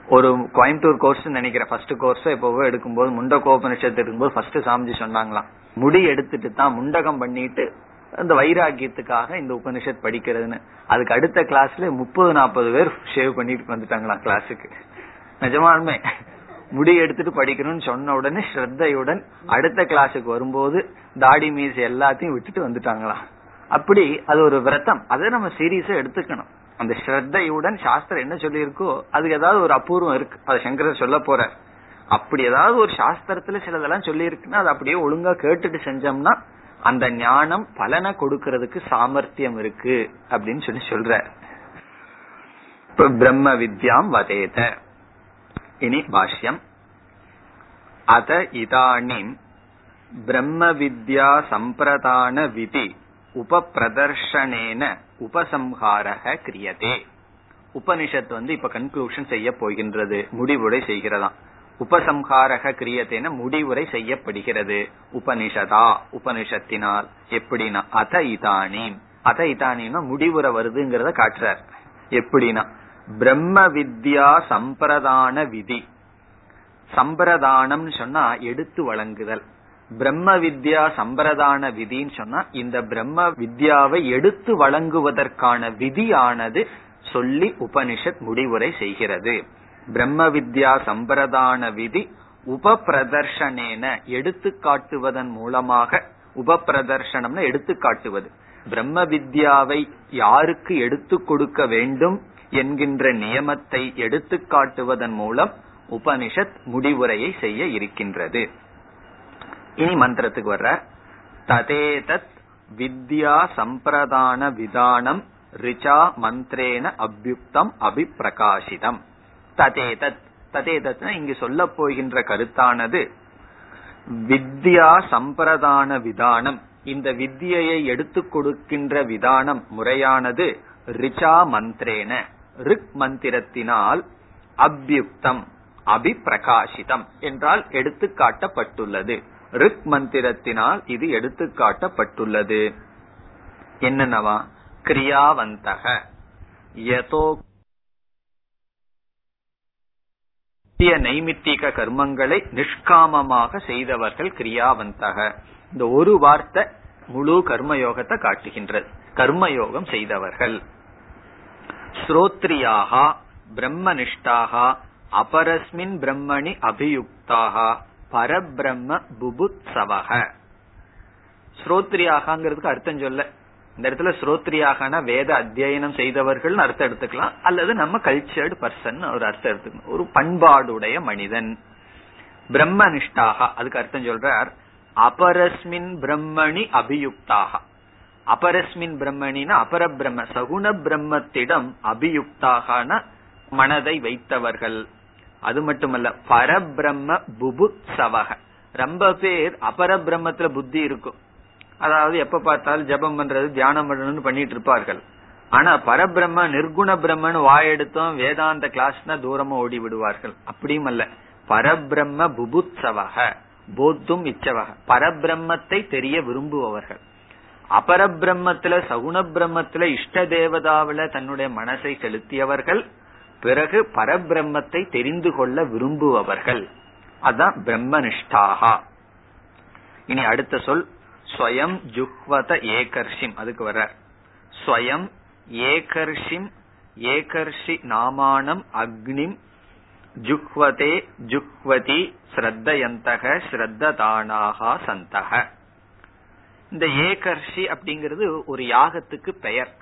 ஒரு கோயம்புத்தூர் கோர்ஸ் நினைக்கிறேன். ஃபர்ஸ்ட் கோர்ஸ் எப்பவோ எடுக்கும்போது முண்டகோபனிஷத்து எடுக்கும்போது ஃபர்ஸ்ட் சாமிஜி சொன்னாங்களாம். முடி எடுத்துட்டு தான் முண்டகம் பண்ணிட்டு அந்த வைராக்கியத்துக்காக இந்த உபனிஷத் படிக்கிறதுன்னு. அதுக்கு அடுத்த கிளாஸ்ல முப்பது நாற்பது பேர் ஷேவ் பண்ணிட்டு வந்துட்டாங்களாம் கிளாஸுக்கு நிஜமாலுமே. முடி எடுத்துட்டு படிக்கணும்னு சொன்ன உடனே ஸ்ரத்தையுடன் அடுத்த கிளாஸுக்கு வரும்போது தாடி மீஸ் எல்லாத்தையும் விட்டுட்டு வந்துட்டாங்களாம். அப்படி அது ஒரு விரதம். அதை நம்ம சீரியஸா எடுத்துக்கணும். அந்த ஸ்ரத்தையுடன் சாஸ்திரம் என்ன சொல்லியிருக்கோ அதுக்கு ஏதாவது ஒரு அபூர்வம் இருக்கு. அதை சங்கரர் சொல்ல போற அப்படி ஏதாவது ஒரு சாஸ்திரத்துல சிலதெல்லாம் சொல்லி இருக்குன்னா அது அப்படியே ஒழுங்கா கேட்டுட்டு செஞ்சோம்னா அந்த ஞானம் பலனை கொடுக்கறதுக்கு சாமர்த்தியம் இருக்கு அப்படின்னு சொல்லி சொல்ற பிரம்ம வித்யாம் வதேத. இனி பாஷ்யம். அத இதானிம் பிரம்ம வித்யா சம்பிரதான விதி. உபப்பிரதர்ஷனேன உபசம்ஹாரக கிரியதே. உபனிஷத் வந்து இப்ப கன்க்ளூஷன் செய்ய போகின்றது முடிவுரை செய்கிறதாம். உபசம்ஹாரக கிரியத்தேன முடிவுரை செய்யப்படுகிறது. உபனிஷதா உபனிஷத்தினால் எப்படின்னா அத இதானி அத இதானின்னா முடிவுரை வருதுங்கிறத காட்டுறார். எப்படின்னா பிரம்ம வித்யா சம்பிரதான விதி. சம்பிரதானம் சொன்னா எடுத்து வழங்குதல். பிரம்ம வித்யா சம்பிரதான விதின்னு சொன்னா இந்த பிரம்ம வித்யாவை எடுத்து வழங்குவதற்கான விதியானது சொல்லி உபனிஷத் முடிவுரை செய்கிறது. பிரம்ம வித்யா சம்பிரதான விதி உப பிரதர்ஷனேன எடுத்து காட்டுவதன் மூலமாக உப பிரதர்ஷனம்னு எடுத்து காட்டுவது பிரம்ம வித்யாவை யாருக்கு எடுத்து கொடுக்க வேண்டும் என்கின்ற நியமத்தை எடுத்து காட்டுவதன் மூலம் உபனிஷத் முடிவுரையை செய்ய இருக்கின்றது. இனி மந்திரத்துக்கு வர்ற. ததேதத் வித்யா சம்பிரதான விதானம் ரிச்சா மந்திரேன அபியுக்தம் அபிப்பிரகாசிதம் ததேதத் ததேதத் இங்கு சொல்ல போகின்ற கருத்தானது வித்யா சம்பிரதான விதானம். இந்த வித்தியை எடுத்துக் கொடுக்கின்ற விதானம் முறையானது ரிச்சா மந்திரேன. ரிக் மந்திரத்தினால் அபியுக்தம் அபிப்பிரகாசிதம் என்றால் எடுத்துக்காட்டப்பட்டுள்ளது ரிக் மந்திரத்தினால் இது எடுத்து காட்டப்பட்டுள்ளது என்னென்னவா? கிரியாவந்தக. யதோ நைமித்திக கர்மங்களை நிஷ்காமமாக செய்தவர்கள் கிரியாவந்தக. இந்த ஒரு வார்த்தை முழு கர்மயோகத்தை காட்டுகின்றது. கர்மயோகம் செய்தவர்கள். ஸ்ரோத்ரியாகா பிரம்மனிஷ்டாகா அபரஸ்மின் பிரம்மணி அபியுக்தாகா. பரபிரம்ம புபுத்சவக. ஸ்ரோத்ரியாகங்கிறதுக்கு அர்த்தம் சொல்ல. இந்த இடத்துல ஸ்ரோத்ரியாகனா வேத அத்தியனம் செய்தவர்கள் அர்த்தம் எடுத்துக்கலாம். அல்லது நம்ம கல்ச்சர்டு பர்சன் ஒரு அர்த்தம் எடுத்துக்கணும் ஒரு பண்பாடுடைய மனிதன். பிரம்மனிஷ்டாக அதுக்கு அர்த்தம் சொல்றார். அபரஸ்மின் பிரம்மணி அபியுக்தாக. அபரஸ்மின் பிரம்மணினா அபர பிரம்ம சகுண பிரம்மத்திடம் அபியுக்தாக மனதை வைத்தவர்கள். அது மட்டுமல்ல பரபிரம்ம புபுத்சவக ரொம்ப பேர் அபரபிரம்மத்துல புத்தி இருக்கும். அதாவது எப்ப பார்த்தாலும் ஜபம் பண்றது தியானம் பண்றதுன்னு பண்ணிட்டு இருப்பார்கள். ஆனா பரபிரம்ம நிர்குண பிரம்மன் வாயெடுத்தோம் வேதாந்த கிளாஸ்னா தூரமா ஓடி விடுவார்கள். அப்படியும் அல்ல. பரபிரம்ம புபுத்சவக போத்தும் இச்சவக பரபிரம்மத்தை தெரிய விரும்புபவர்கள். அபரபிரம்மத்துல சகுண பிரம்மத்துல இஷ்ட தேவதாவில தன்னுடைய மனசை செலுத்தியவர்கள் பிறகு பரபிரம்மத்தை தெரிந்து கொள்ள விரும்புபவர்கள். அதான் பிரம்மனிஷ்டாகா. இனி அடுத்த சொல் ஸ்வயம் ஜுக்வத ஏகர்ஷிம். அதுக்கு வர ஸ்வயம் ஏகர்ஷிம் ஏகர்ஷி நாமானம் அக்னிம் ஜுக்வதே ஜுக்வதி ஸ்ரத்தயந்தக ஸ்ரத்ததானாகா சந்தக. இந்த ஏகர்ஷி அப்படிங்கிறது ஒரு யாகத்துக்கு பெயர்.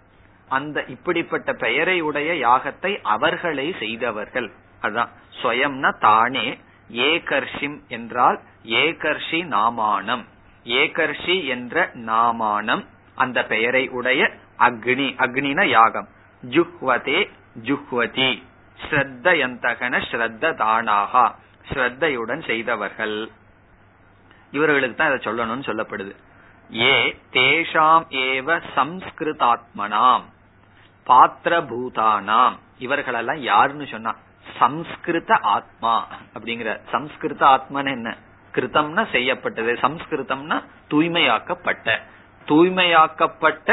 அந்த இப்படிப்பட்ட பெயரை உடைய யாகத்தை அவர்களே செய்தவர்கள். அதான். ஸ்வயம்னா தானே. ஏகர்ஷிம் என்றால் ஏகர்ஷி நாமானம். ஏகர்ஷி என்ற நாமானம். அந்த பெயரை உடைய அக்னி. அக்னின யாகம். ஜுஹ்வதே ஜுஹ்வதி. ஸ்ரத்தயந்தகன ஸ்ரத்த தானாகா ஸ்ரத்தையுடன் செய்தவர்கள். இவர்களுக்கு தான் இதை சொல்லணும்னு சொல்லப்படுது. ஏ தேஷாம் ஏவ சம்ஸ்கிருதாத்மனாம் பாத்திரபூதானாம். இவர்களெல்லாம் யாருன்னு சொன்னா சம்ஸ்கிருத ஆத்மா அப்படிங்கிற சம்ஸ்கிருத ஆத்மான்னு என்ன? கிருத்தம்னா செய்யப்பட்டது சம்ஸ்கிருதம்னா தூய்மையாக்கப்பட்ட தூய்மையாக்கப்பட்ட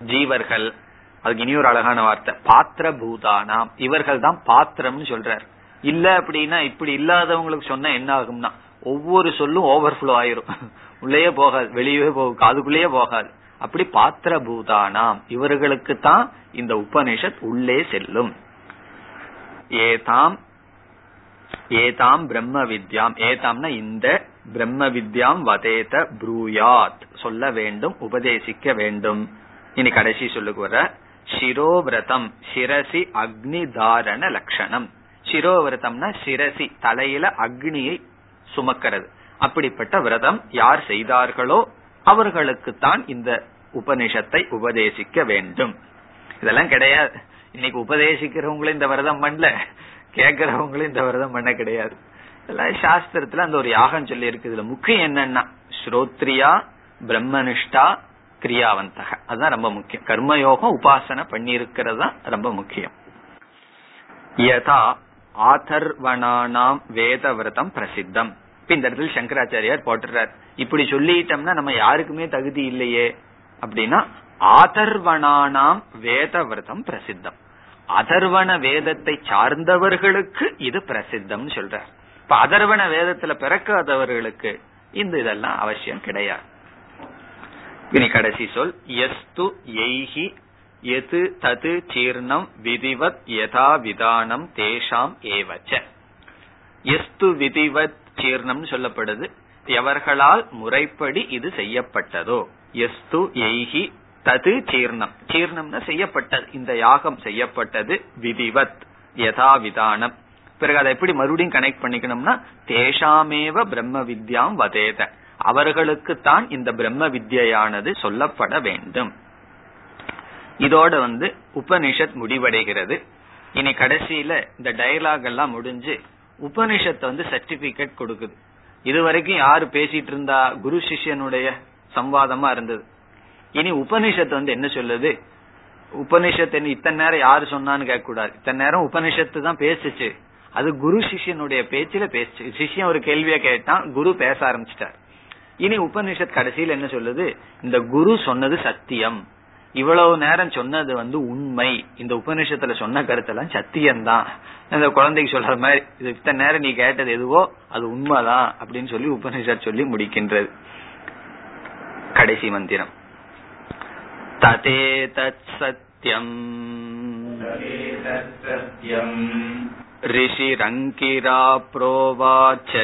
ஜீவர்கள். அதுக்கு இனி ஒரு அழகான வார்த்தை பாத்திர பூதானாம் இவர்கள் தான் பாத்திரம்னு சொல்றார். இல்ல அப்படின்னா இப்படி இல்லாதவங்களுக்கு சொன்னா என்ன ஆகும்னா ஒவ்வொரு சொல்லும் ஓவர்ஃபுளோ ஆயிரும். உள்ளேயே போகாது வெளியே போகும் காதுக்குள்ளேயே போகாது. அப்படி பாத்திர பூதானாம் இவர்களுக்கு தான் இந்த உபனிஷத் உள்ளே செல்லும். ஏதாம் ஏதாம் பிரம்ம வித்யாம் ஏதாம்னா இந்த பிரம்ம வித்யாம் வதேத ப்ரூயாத். சொல்ல வேண்டும் உபதேசிக்க வேண்டும். இனி கடைசி சொல்லுக்கு வர சிரோவிரதம் சிரசி அக்னி தாரண லட்சணம். சிரோவிரதம்னா சிரசி தலையில அக்னியை சுமக்கிறது. அப்படிப்பட்ட விரதம் யார் செய்தார்களோ அவர்களுக்குத்தான் இந்த உபனிஷத்தை உபதேசிக்க வேண்டும். இதெல்லாம் கிடையாது. இன்னைக்கு உபதேசிக்கிறவங்களும் இந்த விரதம் பண்ணல. கேட்கிறவங்களும் இந்த விரதம் பண்ண கிடையாது. இதெல்லாம் சாஸ்திரத்துல அந்த ஒரு யாகம் சொல்லி இருக்கு இதுல முக்கியம் என்னன்னா ஸ்ரோத்ரியா பிரம்மனிஷ்டா கிரியாவந்தக. அதுதான் ரொம்ப முக்கியம். கர்மயோகம் உபாசனை பண்ணி இருக்கிறது தான் ரொம்ப முக்கியம். யதா ஆதர்வனானாம் வேத விரதம் பிரசித்தம். இப்ப இந்த இடத்துல சங்கராச்சாரியார் போட்டுறார். இப்படி சொல்லிட்டோம்னா நம்ம யாருக்குமே தகுதி இல்லையே. அப்படின்னா ஆதர்வனானாம் வேத விரதம் பிரசித்தம். அதர்வன வேதத்தை சார்ந்தவர்களுக்கு இது பிரசித்தம் சொல்றார். இப்ப அதர்வன வேதத்துல பிறக்காதவர்களுக்கு இந்த இதெல்லாம் அவசியம் கிடையாது. இனி கடைசி சொல் எஸ்து எய்கி எது தது சீர்ணம் விதிவத் யதா விதானம் தேஷாம் ஏவச்ச. எஸ்து விதிவத் சீர்ணம் சொல்லப்படுது. எவர்களால் முறைப்படி இது செய்யப்பட்டதோ? எஸ்து எய்கி தது சீர்ணம். சீர்ணம்னா செய்யப்பட்டது. இந்த யாகம் செய்யப்பட்டது. விதிவத். யதா விதானம் பிறகு அதை எப்படி மறுபடியும் கனெக்ட் பண்ணிக்கணும்னா தேஷாமேவ பிரம்ம வித்யாம் வதேத. அவர்களுக்குத்தான் இந்த பிரம்ம வித்யானது சொல்லப்பட வேண்டும். இதோட வந்து உபனிஷத் முடிவடைகிறது. இனி கடைசியில இந்த டயலாக் எல்லாம் முடிஞ்சு உபனிஷத்தை வந்து சர்டிபிகேட் கொடுக்குது. இதுவரைக்கும் யாரு பேசிட்டு இருந்தா குரு சிஷ்யனுடைய சம்வாதமா இருந்தது. இனி உபனிஷத்து வந்து என்ன சொல்லுது? உபனிஷத்து இத்தனை நேரம் யாரு சொன்னான்னு கேட்க கூடாது இத்தனை நேரம் உபனிஷத்து தான் பேசுச்சு. அது குரு சிஷ்யனுடைய பேச்சுல பேசுச்சு. சிஷ்யன் ஒரு கேள்விய கேட்டான் குரு பேச ஆரம்பிச்சிட்டார். இனி உபனிஷத் கடைசியில் என்ன சொல்லுது? இந்த குரு சொன்னது சத்தியம். இவ்வளவு நேரம் சொன்னது வந்து உண்மை. இந்த உபநிஷத்துல சொன்ன கருத்தெல்லாம் சத்தியம்தான். இந்த குழந்தைக்கு சொல்ற மாதிரி இது இத்தனை நேரம் நீ கேட்டது எதுவோ அது உண்மைதான் அப்படின்னு சொல்லி உபநிஷத் சொல்லி முடிக்கின்றது. கடைசி மந்திரம். ததே தத் சத்தியம் ரிஷிரங்கிரா புரோவாச்ச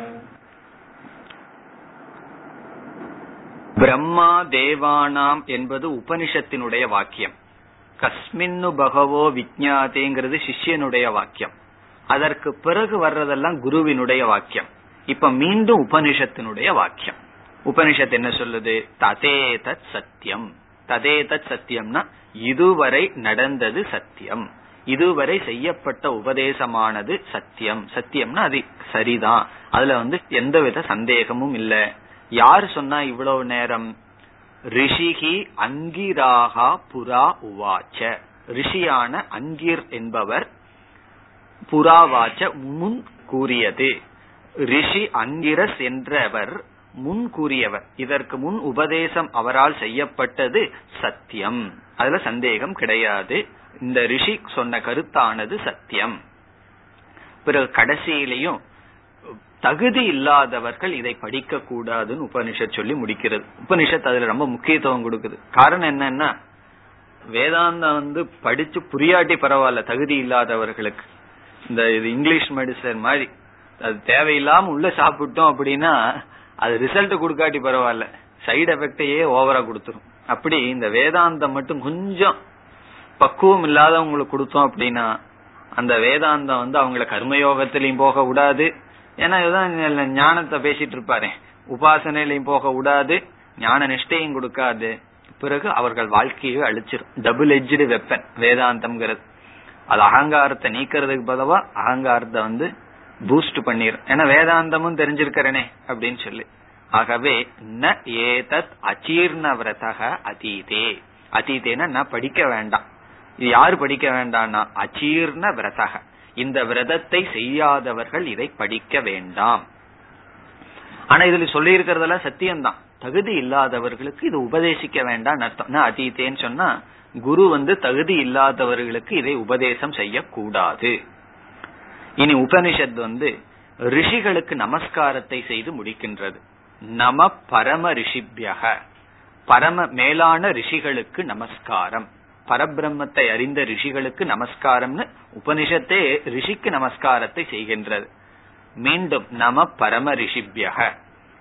பிரம்மா தேவானாம் என்பது உபனிஷத்தினுடைய வாக்கியம். கஸ்மின்னு பகவோ விஜாதேங்கிறது சிஷ்யனுடைய வாக்கியம். அதற்கு பிறகு வர்றதெல்லாம் குருவினுடைய வாக்கியம். இப்ப மீண்டும் உபனிஷத்தினுடைய வாக்கியம். உபனிஷத் என்ன சொல்லுது? ததே தத் சத்தியம். ததே தத் சத்தியம்னா இதுவரை நடந்தது சத்தியம். இதுவரை செய்யப்பட்ட உபதேசமானது சத்தியம். சத்தியம்னா அது சரிதான். அதுல வந்து எந்தவித சந்தேகமும் இல்லை. யார் சொன்னா இவ்வளவு நேரம்? ரிஷிகி அங்கிராகா புரா உவாச்ச. ரிஷியான அங்கிர் என்பவர் புறாவாச்ச முன் கூறியது. ரிஷி அங்கிரஸ் என்றவர் முன் கூறியவர். இதற்கு முன் உபதேசம் அவரால் செய்யப்பட்டது சத்தியம். அதுல சந்தேகம் கிடையாது. இந்த ரிஷி சொன்ன கருத்தானது சத்தியம். பிறகு கடைசியிலையும் தகுதி இல்லாதவர்கள் இதை படிக்க கூடாதுன்னு உபனிஷத் சொல்லி முடிக்கிறது. உபனிஷத் அதுல ரொம்ப முக்கியத்துவம் கொடுக்குது. காரணம் என்னன்னா வேதாந்தம் வந்து படிச்சு புரியாட்டி பரவாயில்ல தகுதி இல்லாதவர்களுக்கு. இந்த இது இங்கிலீஷ் மெடிசன் மாதிரி. அது தேவையில்லாம உள்ள சாப்பிட்டோம் அப்படின்னா அது ரிசல்ட் கொடுக்காட்டி பரவாயில்ல. சைடு எஃபெக்டையே ஓவரா கொடுத்துரும். அப்படி இந்த வேதாந்தம் மட்டும் கொஞ்சம் பக்குவம் இல்லாதவங்களுக்கு கொடுத்தோம் அப்படின்னா அந்த வேதாந்தம் வந்து அவங்கள கர்மயோகத்திலையும் போக விடாது ஏன்னா இதுதான் ஞானத்தை பேசிட்டு இருப்பாரு. உபாசனையிலையும் போக விடாது ஞான நிஷ்டையும் கொடுக்காது. பிறகு அவர்கள் வாழ்க்கையை அழிச்சிடும் டபுள் எஜ்டு வெப்பன் வேதாந்தம்ங்கிறது. அது அகங்காரத்தை நீக்கிறதுக்கு பதவா அகங்காரத்தை வந்து பூஸ்ட் பண்ணிடும் ஏன்னா வேதாந்தமும் தெரிஞ்சிருக்கிறனே அப்படின்னு சொல்லி. ஆகவே ந ஏதத் அச்சீர்ண விரதக அதீதே. அதீதேனா நான் படிக்க வேண்டாம். இது யாரு படிக்க வேண்டாம்னா அச்சீர்ண விரதக இந்த விரதத்தை செய்யாதவர்கள் இதை படிக்க வேண்டாம். ஆனா இதுல சொல்லி இருக்கிறதெல்லாம் சத்தியம்தான். தகுதி இல்லாதவர்களுக்கு இது உபதேசிக்க வேண்டாம். அர்த்தம் அதீத்தேன்னு சொன்னா குரு வந்து தகுதி இல்லாதவர்களுக்கு இதை உபதேசம் செய்யக்கூடாது. இனி உபனிஷத் வந்து ரிஷிகளுக்கு நமஸ்காரத்தை செய்து முடிக்கின்றது. நம பரம ரிஷிபியக. பரம மேலான ரிஷிகளுக்கு நமஸ்காரம். பரபிரம்மத்தை அறிந்த ரிஷிகளுக்கு நமஸ்காரம்னு உபனிஷத்தே ரிஷிக்கு நமஸ்காரத்தை செய்கின்றது. மீண்டும் நம பரம ரிஷிபியக.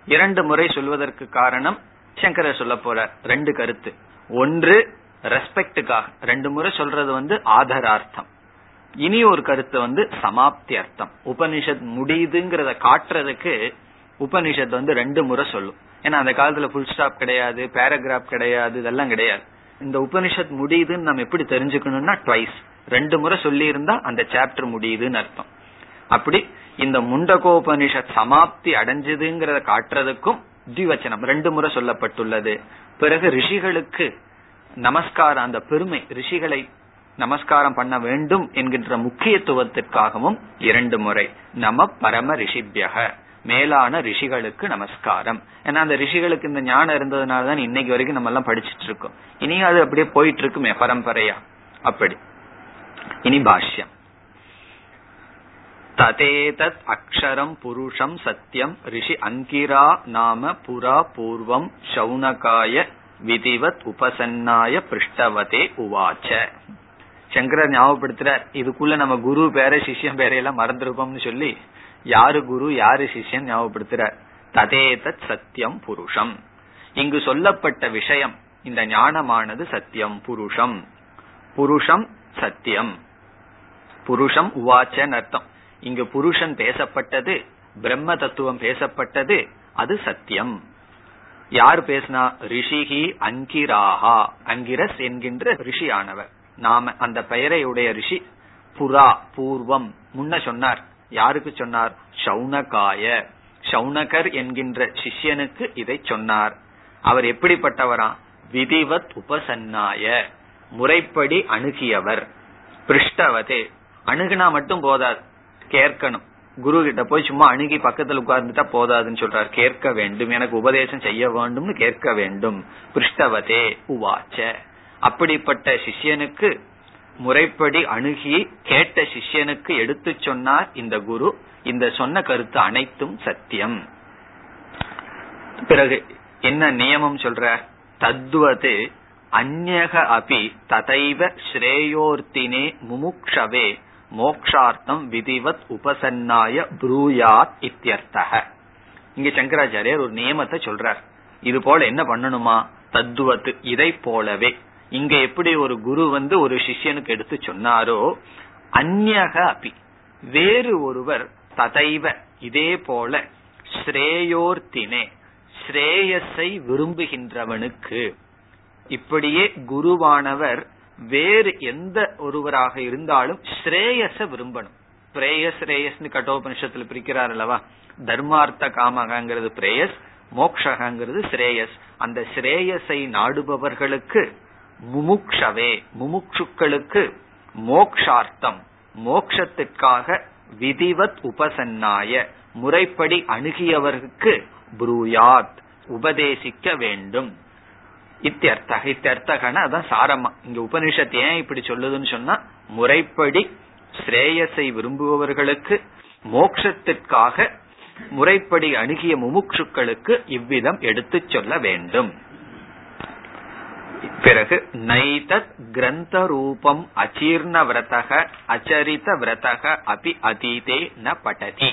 இரண்டு முறை சொல்வதற்கு காரணம் சங்கர சொல்ல போற ரெண்டு கருத்து. ஒன்று ரெஸ்பெக்டுக்காக ரெண்டு முறை சொல்றது வந்து ஆதரார்த்தம். இனி ஒரு கருத்து வந்து சமாப்தி அர்த்தம் உபனிஷத் முடியுதுங்கிறத காட்டுறதுக்கு உபனிஷத் வந்து ரெண்டு முறை சொல்லும். ஏன்னா அந்த காலத்துல புல் ஸ்டாப் கிடையாது பேராகிராஃப் கிடையாது இதெல்லாம் கிடையாது. இந்த உபனிஷத் முடியுதுன்னு நம்ம எப்படி தெரிஞ்சுக்கணும்னா ட்வைஸ் ரெண்டு முறை சொல்லி இருந்தா அந்த சாப்டர் முடியுதுன்னு அர்த்தம். அப்படி இந்த முண்டகோபனிஷத் சமாப்தி அடைஞ்சதுங்கிறத காட்டுறதுக்கும் திவச்சனம் ரெண்டு முறை சொல்லப்பட்டுள்ளது. பிறகு ரிஷிகளுக்கு நமஸ்காரம் அந்த பெருமை ரிஷிகளை நமஸ்காரம் பண்ண வேண்டும் என்கின்ற முக்கியத்துவத்திற்காகவும் இரண்டு முறை. நம பரம ரிஷிபியக. மேலான ரிஷிகளுக்கு நமஸ்காரம். ஏன்னா அந்த ரிஷிகளுக்கு இந்த ஞானம் இருந்ததுனால தான் இன்னைக்கு வரைக்கும் நம்ம எல்லாம் படிச்சிட்டு இருக்கோம். இனியும் அது அப்படியே போயிட்டு இருக்குமே பரம்பரையா. அப்படி. இனி பாஷ்யம். ததேதத் அக்ஷரம் புருஷம் சத்தியம் ரிஷி அங்கிரா நாம புரா பூர்வம் சௌனகாய விதிவத் உபசன்னாய பிருஷ்டவதே உவாச்ச. சங்கரர் ஞாபகப்படுத்துறார் இதுக்குள்ள நம்ம குரு பேர சிஷ்யம் பேரையெல்லாம் மறந்துருப்போம்னு சொல்லி யாரு குரு யாரு சிஷ்யன் ஞாபகப்படுத்துறார்? ததேதத் சத்தியம் புருஷம். இங்கு சொல்லப்பட்ட விஷயம் இந்த ஞானமானது சத்தியம் புருஷம். புருஷம் சத்தியம். புருஷம் உவாச்சன் அர்த்தம். இங்கு புருஷன் பேசப்பட்டது பிரம்ம தத்துவம் பேசப்பட்டது அது சத்தியம். யார் பேசினா? ரிஷிகி அங்கிராஹா. அங்கிரஸ் என்கின்ற ரிஷியானவர். நாம அந்த பெயரையுடைய ரிஷி புரா பூர்வம் முன்ன சொன்னார். யாருக்கு சொன்னார்? சௌனகாய சௌனகர் என்கின்ற சிஷ்யனுக்கு இதை சொன்னார். அவர் எப்படிப்பட்டவரா? விதிவத் உபசன்னாய. முறைப்படி அணுகியவர். பிருஷ்டவதே. அணுகுனா மட்டும் போதாது. கேட்கணும் குரு கிட்ட போய் சும்மா அணுகி பக்கத்துல உட்கார்ந்துட்டா போதாதுன்னு சொல்றார். கேட்க வேண்டும். எனக்கு உபதேசம் செய்ய வேண்டும்னு கேட்க வேண்டும். பிருஷ்டவதே. உவாச்ச. அப்படிப்பட்ட சிஷ்யனுக்கு முறைப்படி அணுகி கேட்ட சிஷ்யனுக்கு எடுத்து சொன்னார் இந்த குரு. இந்த சொன்ன கருத்து அனைத்தும் சத்தியம். பிறகு என்ன நியமம் சொல்ற? தத்துவது அந்நக அபி ததைவ ஸ்ரேயோர்த்தினே முமுக்ஷவே மோக்ஷார்த்தம் விதிவத் உபசன்னாய ப்ரூயாத் இத்தியர்த்தக. இங்க சங்கராச்சாரியர் ஒரு நியமத்தை சொல்றார். இது போல என்ன பண்ணணுமா? தத்துவத்து இதை போலவே. இங்க எப்படி ஒரு குரு வந்து ஒரு சிஷ்யனுக்கு எடுத்து சொன்னாரோ அந்நக அபி. வேறு ஒருவர் ததைவ இதே போல ஸ்ரேயோர்த்தினே ஸ்ரேயஸை விரும்புகின்றவனுக்கு. இப்படியே குருவானவர் வேறு எந்த ஒருவராக இருந்தாலும் ஸ்ரேயஸ விரும்பணும். பிரேயஸ் ரேயஸ்னு கட்டோபனிஷத்துல பிரிக்கிறார் அல்லவா தர்மார்த்த காமகங்கிறது பிரேயஸ் மோக்ஷகங்கிறது ஸ்ரேயஸ். அந்த ஸ்ரேயஸை நாடுபவர்களுக்கு முமுக்ஷவே முமுட்சுக்களுக்கு மோக்ஷார்த்தம் மோக்ஷத்திற்காக விதிவத் உபசன்னாய முறைப்படி அணுகியவருக்கு புரூயாத் உபதேசிக்க வேண்டும். இத்தியர்த்தக இத்தியர்த்தகன அதான் சாரமா. இங்க உபனிஷத் ஏன் இப்படி சொல்லுதுன்னு சொன்னா முறைப்படி ஸ்ரேயஸை விரும்புபவர்களுக்கு மோக்ஷத்திற்காக முறைப்படி அணுகிய முமுட்சுக்களுக்கு இவ்விதம் எடுத்துச் சொல்ல வேண்டும். பிறகு நைதத் கிரந்த ரூபம் அச்சீர்ண விரதக அச்சரித விரதக அபி அதீதே ந பட்டதி.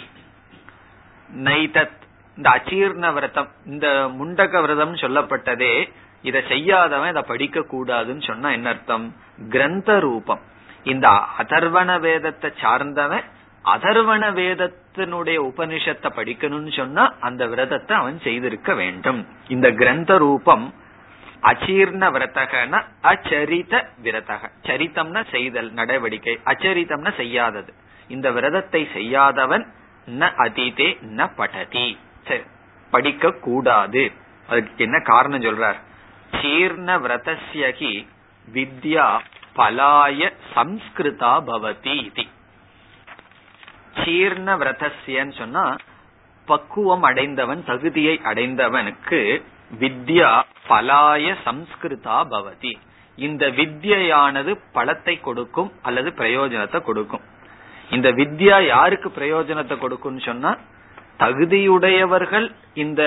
நைதத் இந்த அச்சீர்ண விரதம் இந்த முண்டக விரதம் சொல்லப்பட்டதே இதை செய்யாதவன் இதை படிக்க கூடாதுன்னு சொன்னா என்ன அர்த்தம்? கிரந்த ரூபம் இந்த அதர்வண வேதத்தை சார்ந்தவன் அதர்வண வேதத்தினுடைய உபனிஷத்தை படிக்கணும்னு சொன்னா அந்த விரதத்தை அவன் செய்திருக்க வேண்டும். இந்த கிரந்த ரூபம் அச்சீர்ண விரதகன அச்சரித விரதக. சரித்தம்னா செய்தல் நடவடிக்கை. அச்சரித்தம்னா செய்யாதது. இந்த விரதத்தை செய்யாதவன் ந அதீதே ந படதி. படிக்க கூடாது அதுக்கு என்ன காரணம் சொல்றார்? சீர்ண விரதஸ்யகி வித்யா பலாய சம்ஸ்கிருதா பவதி இது. சீர்ண விரதஸ்யன்னு சொன்னா பக்குவம் அடைந்தவன் தகுதியை அடைந்தவனுக்கு வித்யா பலாய சம்ஸ்கிருதா பவதி. இந்த வித்யானது பலத்தை கொடுக்கும் அல்லது பிரயோஜனத்தை கொடுக்கும். இந்த வித்யா யாருக்கு பிரயோஜனத்தை கொடுக்கும்னு சொன்னா தகுதியுடையவர்கள் இந்த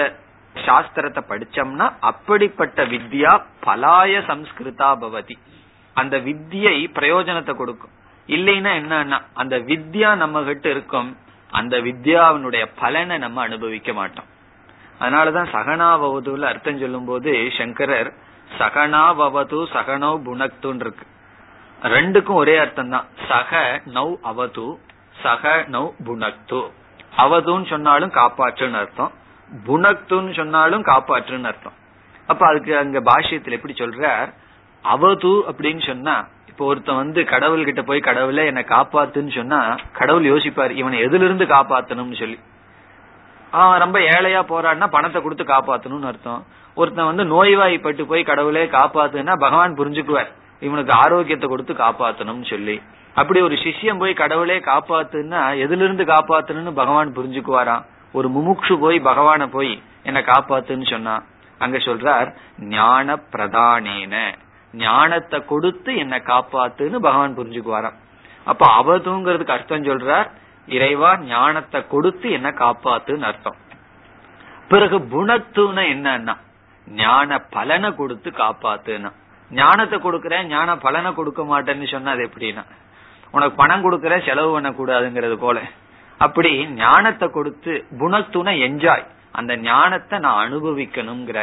சாஸ்திரத்தை படிச்சோம்னா அப்படிப்பட்ட வித்யா பலாய சம்ஸ்கிருதா பவதி. அந்த வித்யை பிரயோஜனத்தை கொடுக்கும். இல்லைன்னா என்னன்னா அந்த வித்யா நம்ம கிட்ட இருக்கும் அந்த வித்யாவினுடைய பலனை நம்ம அனுபவிக்க மாட்டோம். அதனாலதான் சகனாவதுல அர்த்தம் சொல்லும் போது சங்கரர் சகனாவது சகனோ புனக்துன்னு இருக்கு ரெண்டுக்கும் ஒரே அர்த்தம் தான் சக நௌ அவது சக நௌ புனக்து. அவதுன்னு சொன்னாலும் காப்பாற்றுன்னு அர்த்தம். புனக்துன்னு சொன்னாலும் காப்பாற்றுன்னு அர்த்தம். அப்ப அதுக்கு அங்க பாஷ்யத்தில் எப்படி சொல்றார்? அவது அப்படின்னு சொன்னா இப்ப இப்போ ஒருத்தன் வந்து கடவுள் கிட்ட போய் கடவுளே என்னை காப்பாத்துன்னு சொன்னா கடவுள் யோசிப்பார் இவனை எதுல இருந்து காப்பாத்தணும்னு சொல்லி. அவன் ரொம்ப ஏழையா போறான்னா பணத்தை கொடுத்து காப்பாத்தணும்னு அர்த்தம். ஒருத்தன் வந்து நோய்வாய்ப்பட்டு போய் கடவுளே காப்பாத்துன்னா பகவான் புரிஞ்சுக்குவார். இவனுக்கு ஆரோக்கியத்தை கொடுத்து காப்பாத்தணும்னு சொல்லி. அப்படி ஒரு சிஷ்யம் போய் கடவுளே காப்பாத்துன்னா எதுல இருந்து காப்பாத்தணும்னு பகவான் புரிஞ்சுக்குவாராம். ஒரு முமுக்ஷு போய் பகவான போய் என்ன காப்பாத்துன்னு சொன்னா அங்க சொல்றார் ஞான பிரதானேன. ஞானத்தை கொடுத்து என்ன காப்பாத்துன்னு பகவான் புரிஞ்சுக்குவாராம். அப்ப அவதுங்கிறதுக்கு அர்த்தம் சொல்றார் இறைவா ஞானத்தை கொடுத்து என்ன காப்பாத்துன்னு அர்த்தம். பிறகு குணத்துன்னு என்னன்னா ஞான பலனை கொடுத்து காப்பாத்துன்னா. ஞானத்தை கொடுக்கறேன் ஞான பலனை கொடுக்க மாட்டேன்னு சொன்னா அது எப்படின்னா உனக்கு பணம் கொடுக்கற செலவு பண்ணக்கூடாதுங்கிறது போல. அப்படி ஞானத்தை கொடுத்து குணத்துணை என்ஜாய் அந்த ஞானத்தை நான் அனுபவிக்கணுங்கிற.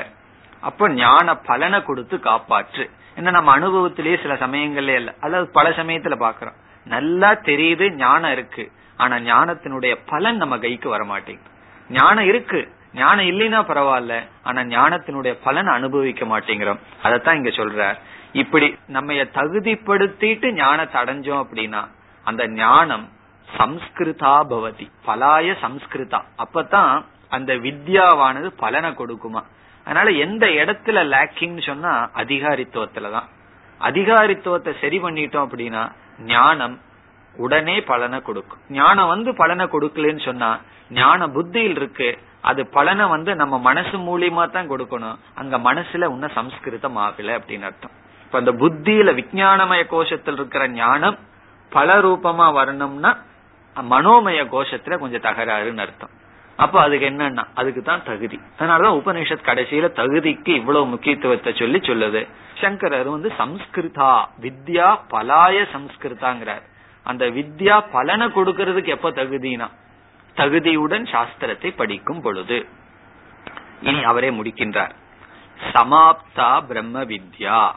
அப்ப ஞான பலனை கொடுத்து காப்பாற்று. என்ன நம்ம அனுபவத்திலேயே சில சமயங்கள்ல இல்ல அதாவது பல சமயத்துல பாக்குறோம். நல்லா தெரியுது ஞானம் இருக்கு. ஆனா ஞானத்தினுடைய பலன் நம்ம கைக்கு வர மாட்டேங்குது ஞானம் இருக்கு. ஞானம் இல்லைன்னா பரவாயில்ல. ஆனா ஞானத்தினுடைய பலன் அனுபவிக்க மாட்டேங்கிறோம். அதத்தான் இங்க சொல்ற இப்படி நம்ம தகுதிப்படுத்திட்டு ஞானத்தை அடைஞ்சோம் அப்படின்னா அந்த ஞானம் சம்ஸ்கிருதா பவதி. பலாய சம்ஸ்கிருதா. அப்பதான் அந்த வித்யாவானது பலனை கொடுக்குமா. அதனால எந்த இடத்துல லேக்கிங்னு சொன்னா அதிகாரித்துவத்துலதான் அதிகாரித்துவத்தை சரி பண்ணிட்டோம் அப்படின்னா ஞானம் உடனே பலனை கொடுக்கும். ஞானம் வந்து பலனை கொடுக்கலன்னு சொன்னா ஞான புத்தியில் இருக்கு அது பலனை வந்து நம்ம மனசு மூலியமா தான் கொடுக்கணும். அங்க மனசுல உன்ன சம்ஸ்கிருதம் ஆகல அப்படின்னு அர்த்தம். இப்ப அந்த புத்தியில விஜயானமய கோஷத்தில் இருக்கிற ஞானம் பல ரூபமா வரணும்னா மனோமய கோஷத்துல கொஞ்சம் தகராறுன்னு அர்த்தம். அப்ப அதுக்கு என்னன்னா அதுக்கு தான் தகுதி. அதனாலதான் உபநிஷத் கடைசியில தகுதிக்கு இவ்வளவு முக்கியத்துவத்தை சொல்லி சொல்லுது. சங்கரர் வந்து சம்ஸ்கிருதா வித்யா பலாய சம்ஸ்கிருதாங்கிறார். அந்த வித்யா பலனை கொடுக்கறதுக்கு எப்ப தகுதினா? தகுதியுடன் சாஸ்திரத்தை படிக்கும் பொழுது. இனி அவரே முடிக்கின்றார். சமாப்தா பிரம்ம வித்யா.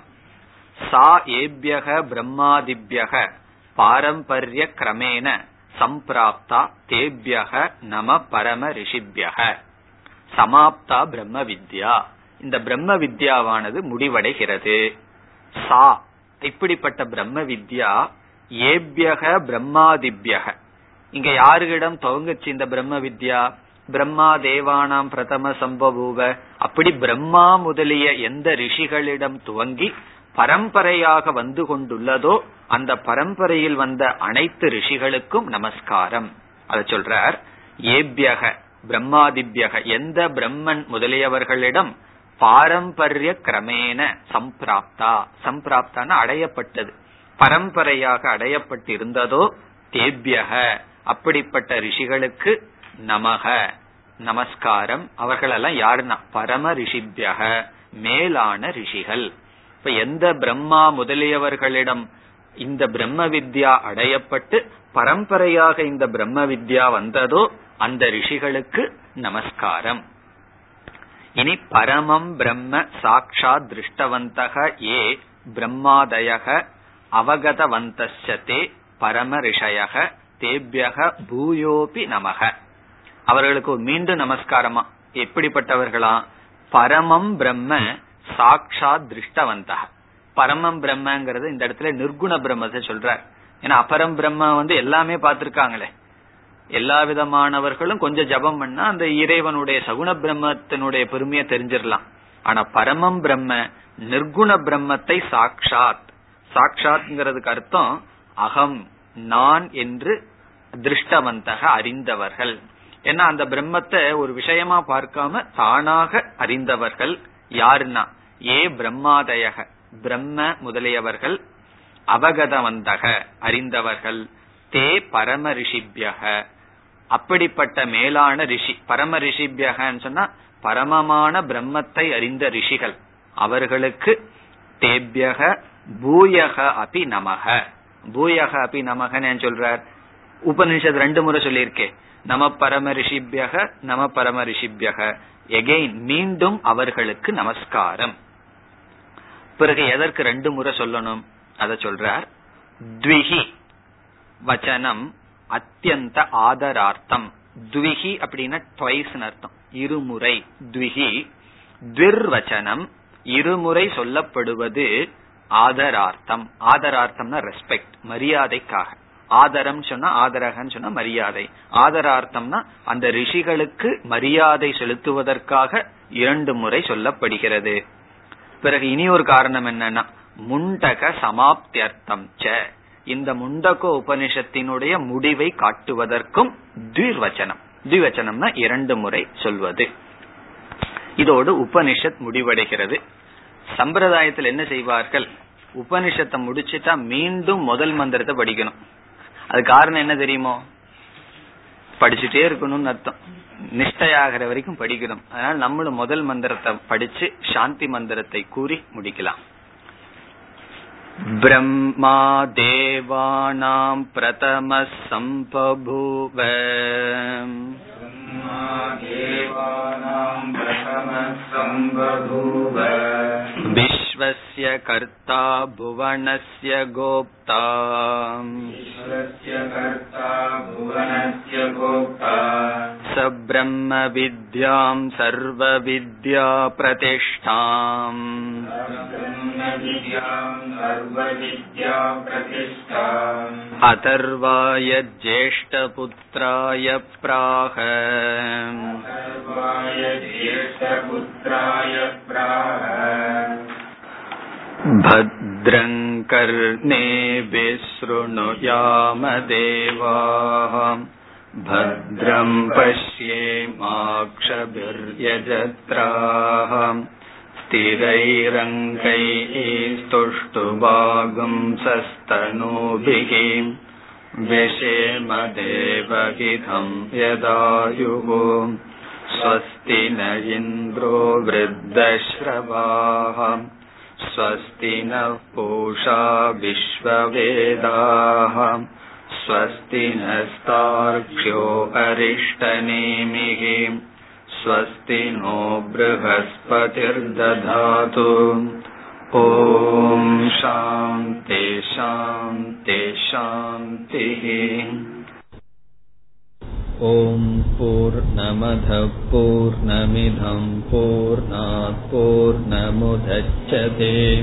சா ஏபியக பிரம்மாதிபியக. பாரம்பரிய கிரமேன. சம்பிராப்தா தேபியக நம பரம ரிஷிபியக. சமாப்தா பிரம்ம வித்யா. இந்த பிரம்ம வித்யாவானது முடிவடைகிறது. சா இப்படிப்பட்ட பிரம்ம வித்யா ஏபியக பிரம்மாதிபியக. இங்க யாருகிடம் துவங்குச்சு இந்த பிரம்ம வித்யா? பிரம்மா தேவானாம் பிரதம சம்பவூவ. அப்படி பிரம்மா முதலிய எந்த ரிஷிகளிடம் துவங்கி பரம்பரையாக வந்து கொண்டுள்ளதோ அந்த பரம்பரையில் வந்த அனைத்து ரிஷிகளுக்கும் நமஸ்காரம். அத சொல்றார் ஏபியக பிரம்மாதிபியக எந்த பிரம்மன் முதலியவர்களிடம் பாரம்பரிய கிரமேன சம்பிராப்தா? சம்பிராப்தான அடையப்பட்டது. பரம்பரையாக அடையப்பட்டிருந்ததோ தேபியக அப்படிப்பட்ட ரிஷிகளுக்கு நமக நமஸ்காரம் அவர்களெல்லாம் யாருன்னா? பரம ரிஷிபியக மேலான ரிஷிகள். இப்ப எந்த பிரம்மா முதலியவர்களிடம் இந்த பிரம்ம வித்யா அடையப்பட்டு பரம்பரையாக இந்த பிரம்ம வித்யா வந்ததோ அந்த ரிஷிகளுக்கு நமஸ்காரம். இனி பரமம் பிரம்ம சாட்சா திருஷ்டவந்தக ஏ பிரம்மாதயக அவகதவந்தே பரம ரிஷயக தேபியக பூயோபி நமக. அவர்களுக்கு மீண்டும் நமஸ்காரமா? எப்படிப்பட்டவர்களா? பரமம் பிரம்ம சாட்சா திருஷ்டவந்த பரமம் பிரம்மங்கிறது இந்த இடத்துல நிர்குண பிரம்மத்தை சொல்றார். ஏன்னா அபரம் பிரம்ம வந்து எல்லாமே பார்த்திருக்காங்களே. எல்லா விதமானவர்களும் கொஞ்சம் ஜபம் பண்ணா அந்த இறைவனுடைய சகுண பிரம்மத்தினுடைய பெருமையை தெரிஞ்சிடலாம் ஆனா பரமம் பிரம்ம நிர்குண பிரம்மத்தை சாட்சாத் சாட்சாத்ங்கிறதுக்கு அர்த்தம் அகம் நான் என்று திருஷ்டவந்தக அறிந்தவர்கள். ஏன்னா அந்த பிரம்மத்தை ஒரு விஷயமா பார்க்காம தானாக அறிந்தவர்கள் யாருன்னா ஏ பிரம்மாதயக பிரம்ம முதலியவர்கள் அவகதவந்தக அறிந்தவர்கள் தே பரம ரிஷிபியக அப்படிப்பட்ட மேலான ரிஷி. பரம ரிஷிபியகன்னு சொன்னா பரமமான பிரம்மத்தை அறிந்த ரிஷிகள். அவர்களுக்கு தேபியக பூயக அபி நமக பூயக அபி நமகன்னு சொல்றார்? உபனிஷத் ரெண்டு முறை சொல்லியிருக்கேன் நம பரம ரிஷிபியக நம பரம ரிஷிபியக. எகெயின் மீண்டும் அவர்களுக்கு நமஸ்காரம். பிறகு எதற்கு ரெண்டு முறை சொல்லணும்? அத சொல்றார். த்விஹி வச்சனம் அத்தியந்த ஆதரார்த்தம். த்விஹி அப்படின்னா ட்வைஸ் அர்த்தம். இருமுறை த்விஹி. த்விர்வச்சனம் இருமுறை சொல்லப்படுவது ஆதரார்த்தம். ஆதரார்த்தம்னா ரெஸ்பெக்ட் மரியாதைக்காக. ஆதரம் சொன்னா ஆதரகன்னு சொன்னா மரியாதை. ஆதரார்த்தம்னா அந்த ரிஷிகளுக்கு மரியாதை செலுத்துவதற்காக இரண்டு முறை சொல்லப்படுகிறது. பிறகு இனி ஒரு காரணம் என்னன்னா முண்டக சமாப்தியர்த்தம் ச. இந்த முண்டக உபனிஷத்தினுடைய முடிவை காட்டுவதற்கும் திர்வச்சனம். திவச்சனம்னா இரண்டு முறை சொல்வது. இதோடு உபனிஷத் முடிவடைகிறது. சம்பிரதாயத்தில் என்ன செய்வார்கள் உபனிஷத்தை முடிச்சுட்டா மீண்டும் முதல் மந்திரத்தை படிக்கணும் அது காரணம் என்ன தெரியுமோ படிச்சுட்டே இருக்கணும்னு அர்த்தம் நிஷ்டையாகிற வரைக்கும் படிக்கணும் அதனால நம்மளும் முதல் மந்திரத்தை படிச்சு சாந்தி மந்திரத்தை கூறி முடிக்கலாம் ब्रह्मा देवानां प्रथमः सम्बभूव विश्वस्य कर्ता भुवनस्य गोप्ता। विश्वस्य कर्ता भुवनस्य गोप्ता। विद्यां सर्वविद्या प्रतिष्ठाम् अथर्वाय ज्येष्ठपुत्राय प्राह भद्रं कर्णे विशृणुयामदेवाः भद्रं पश्येमाक्षभिर्यजत्राः स्थिरैरङ्गैस्तुष्टुभागुंसस्तनूभिः व्यशेमदेवहितं यदायुः स्वस्ति न इन्द्रो वृद्धश्रवाः स्वस्ति नः पूषा विश्ववेदाः स्वस्ति नस्तार्क्ष्यो अरिष्टनेमिः। स्वस्ति नो बृहस्पतिर्दधातु। ॐ शान्ति शान्ति शान्तिः। ॐ पूर्णमुदच्छते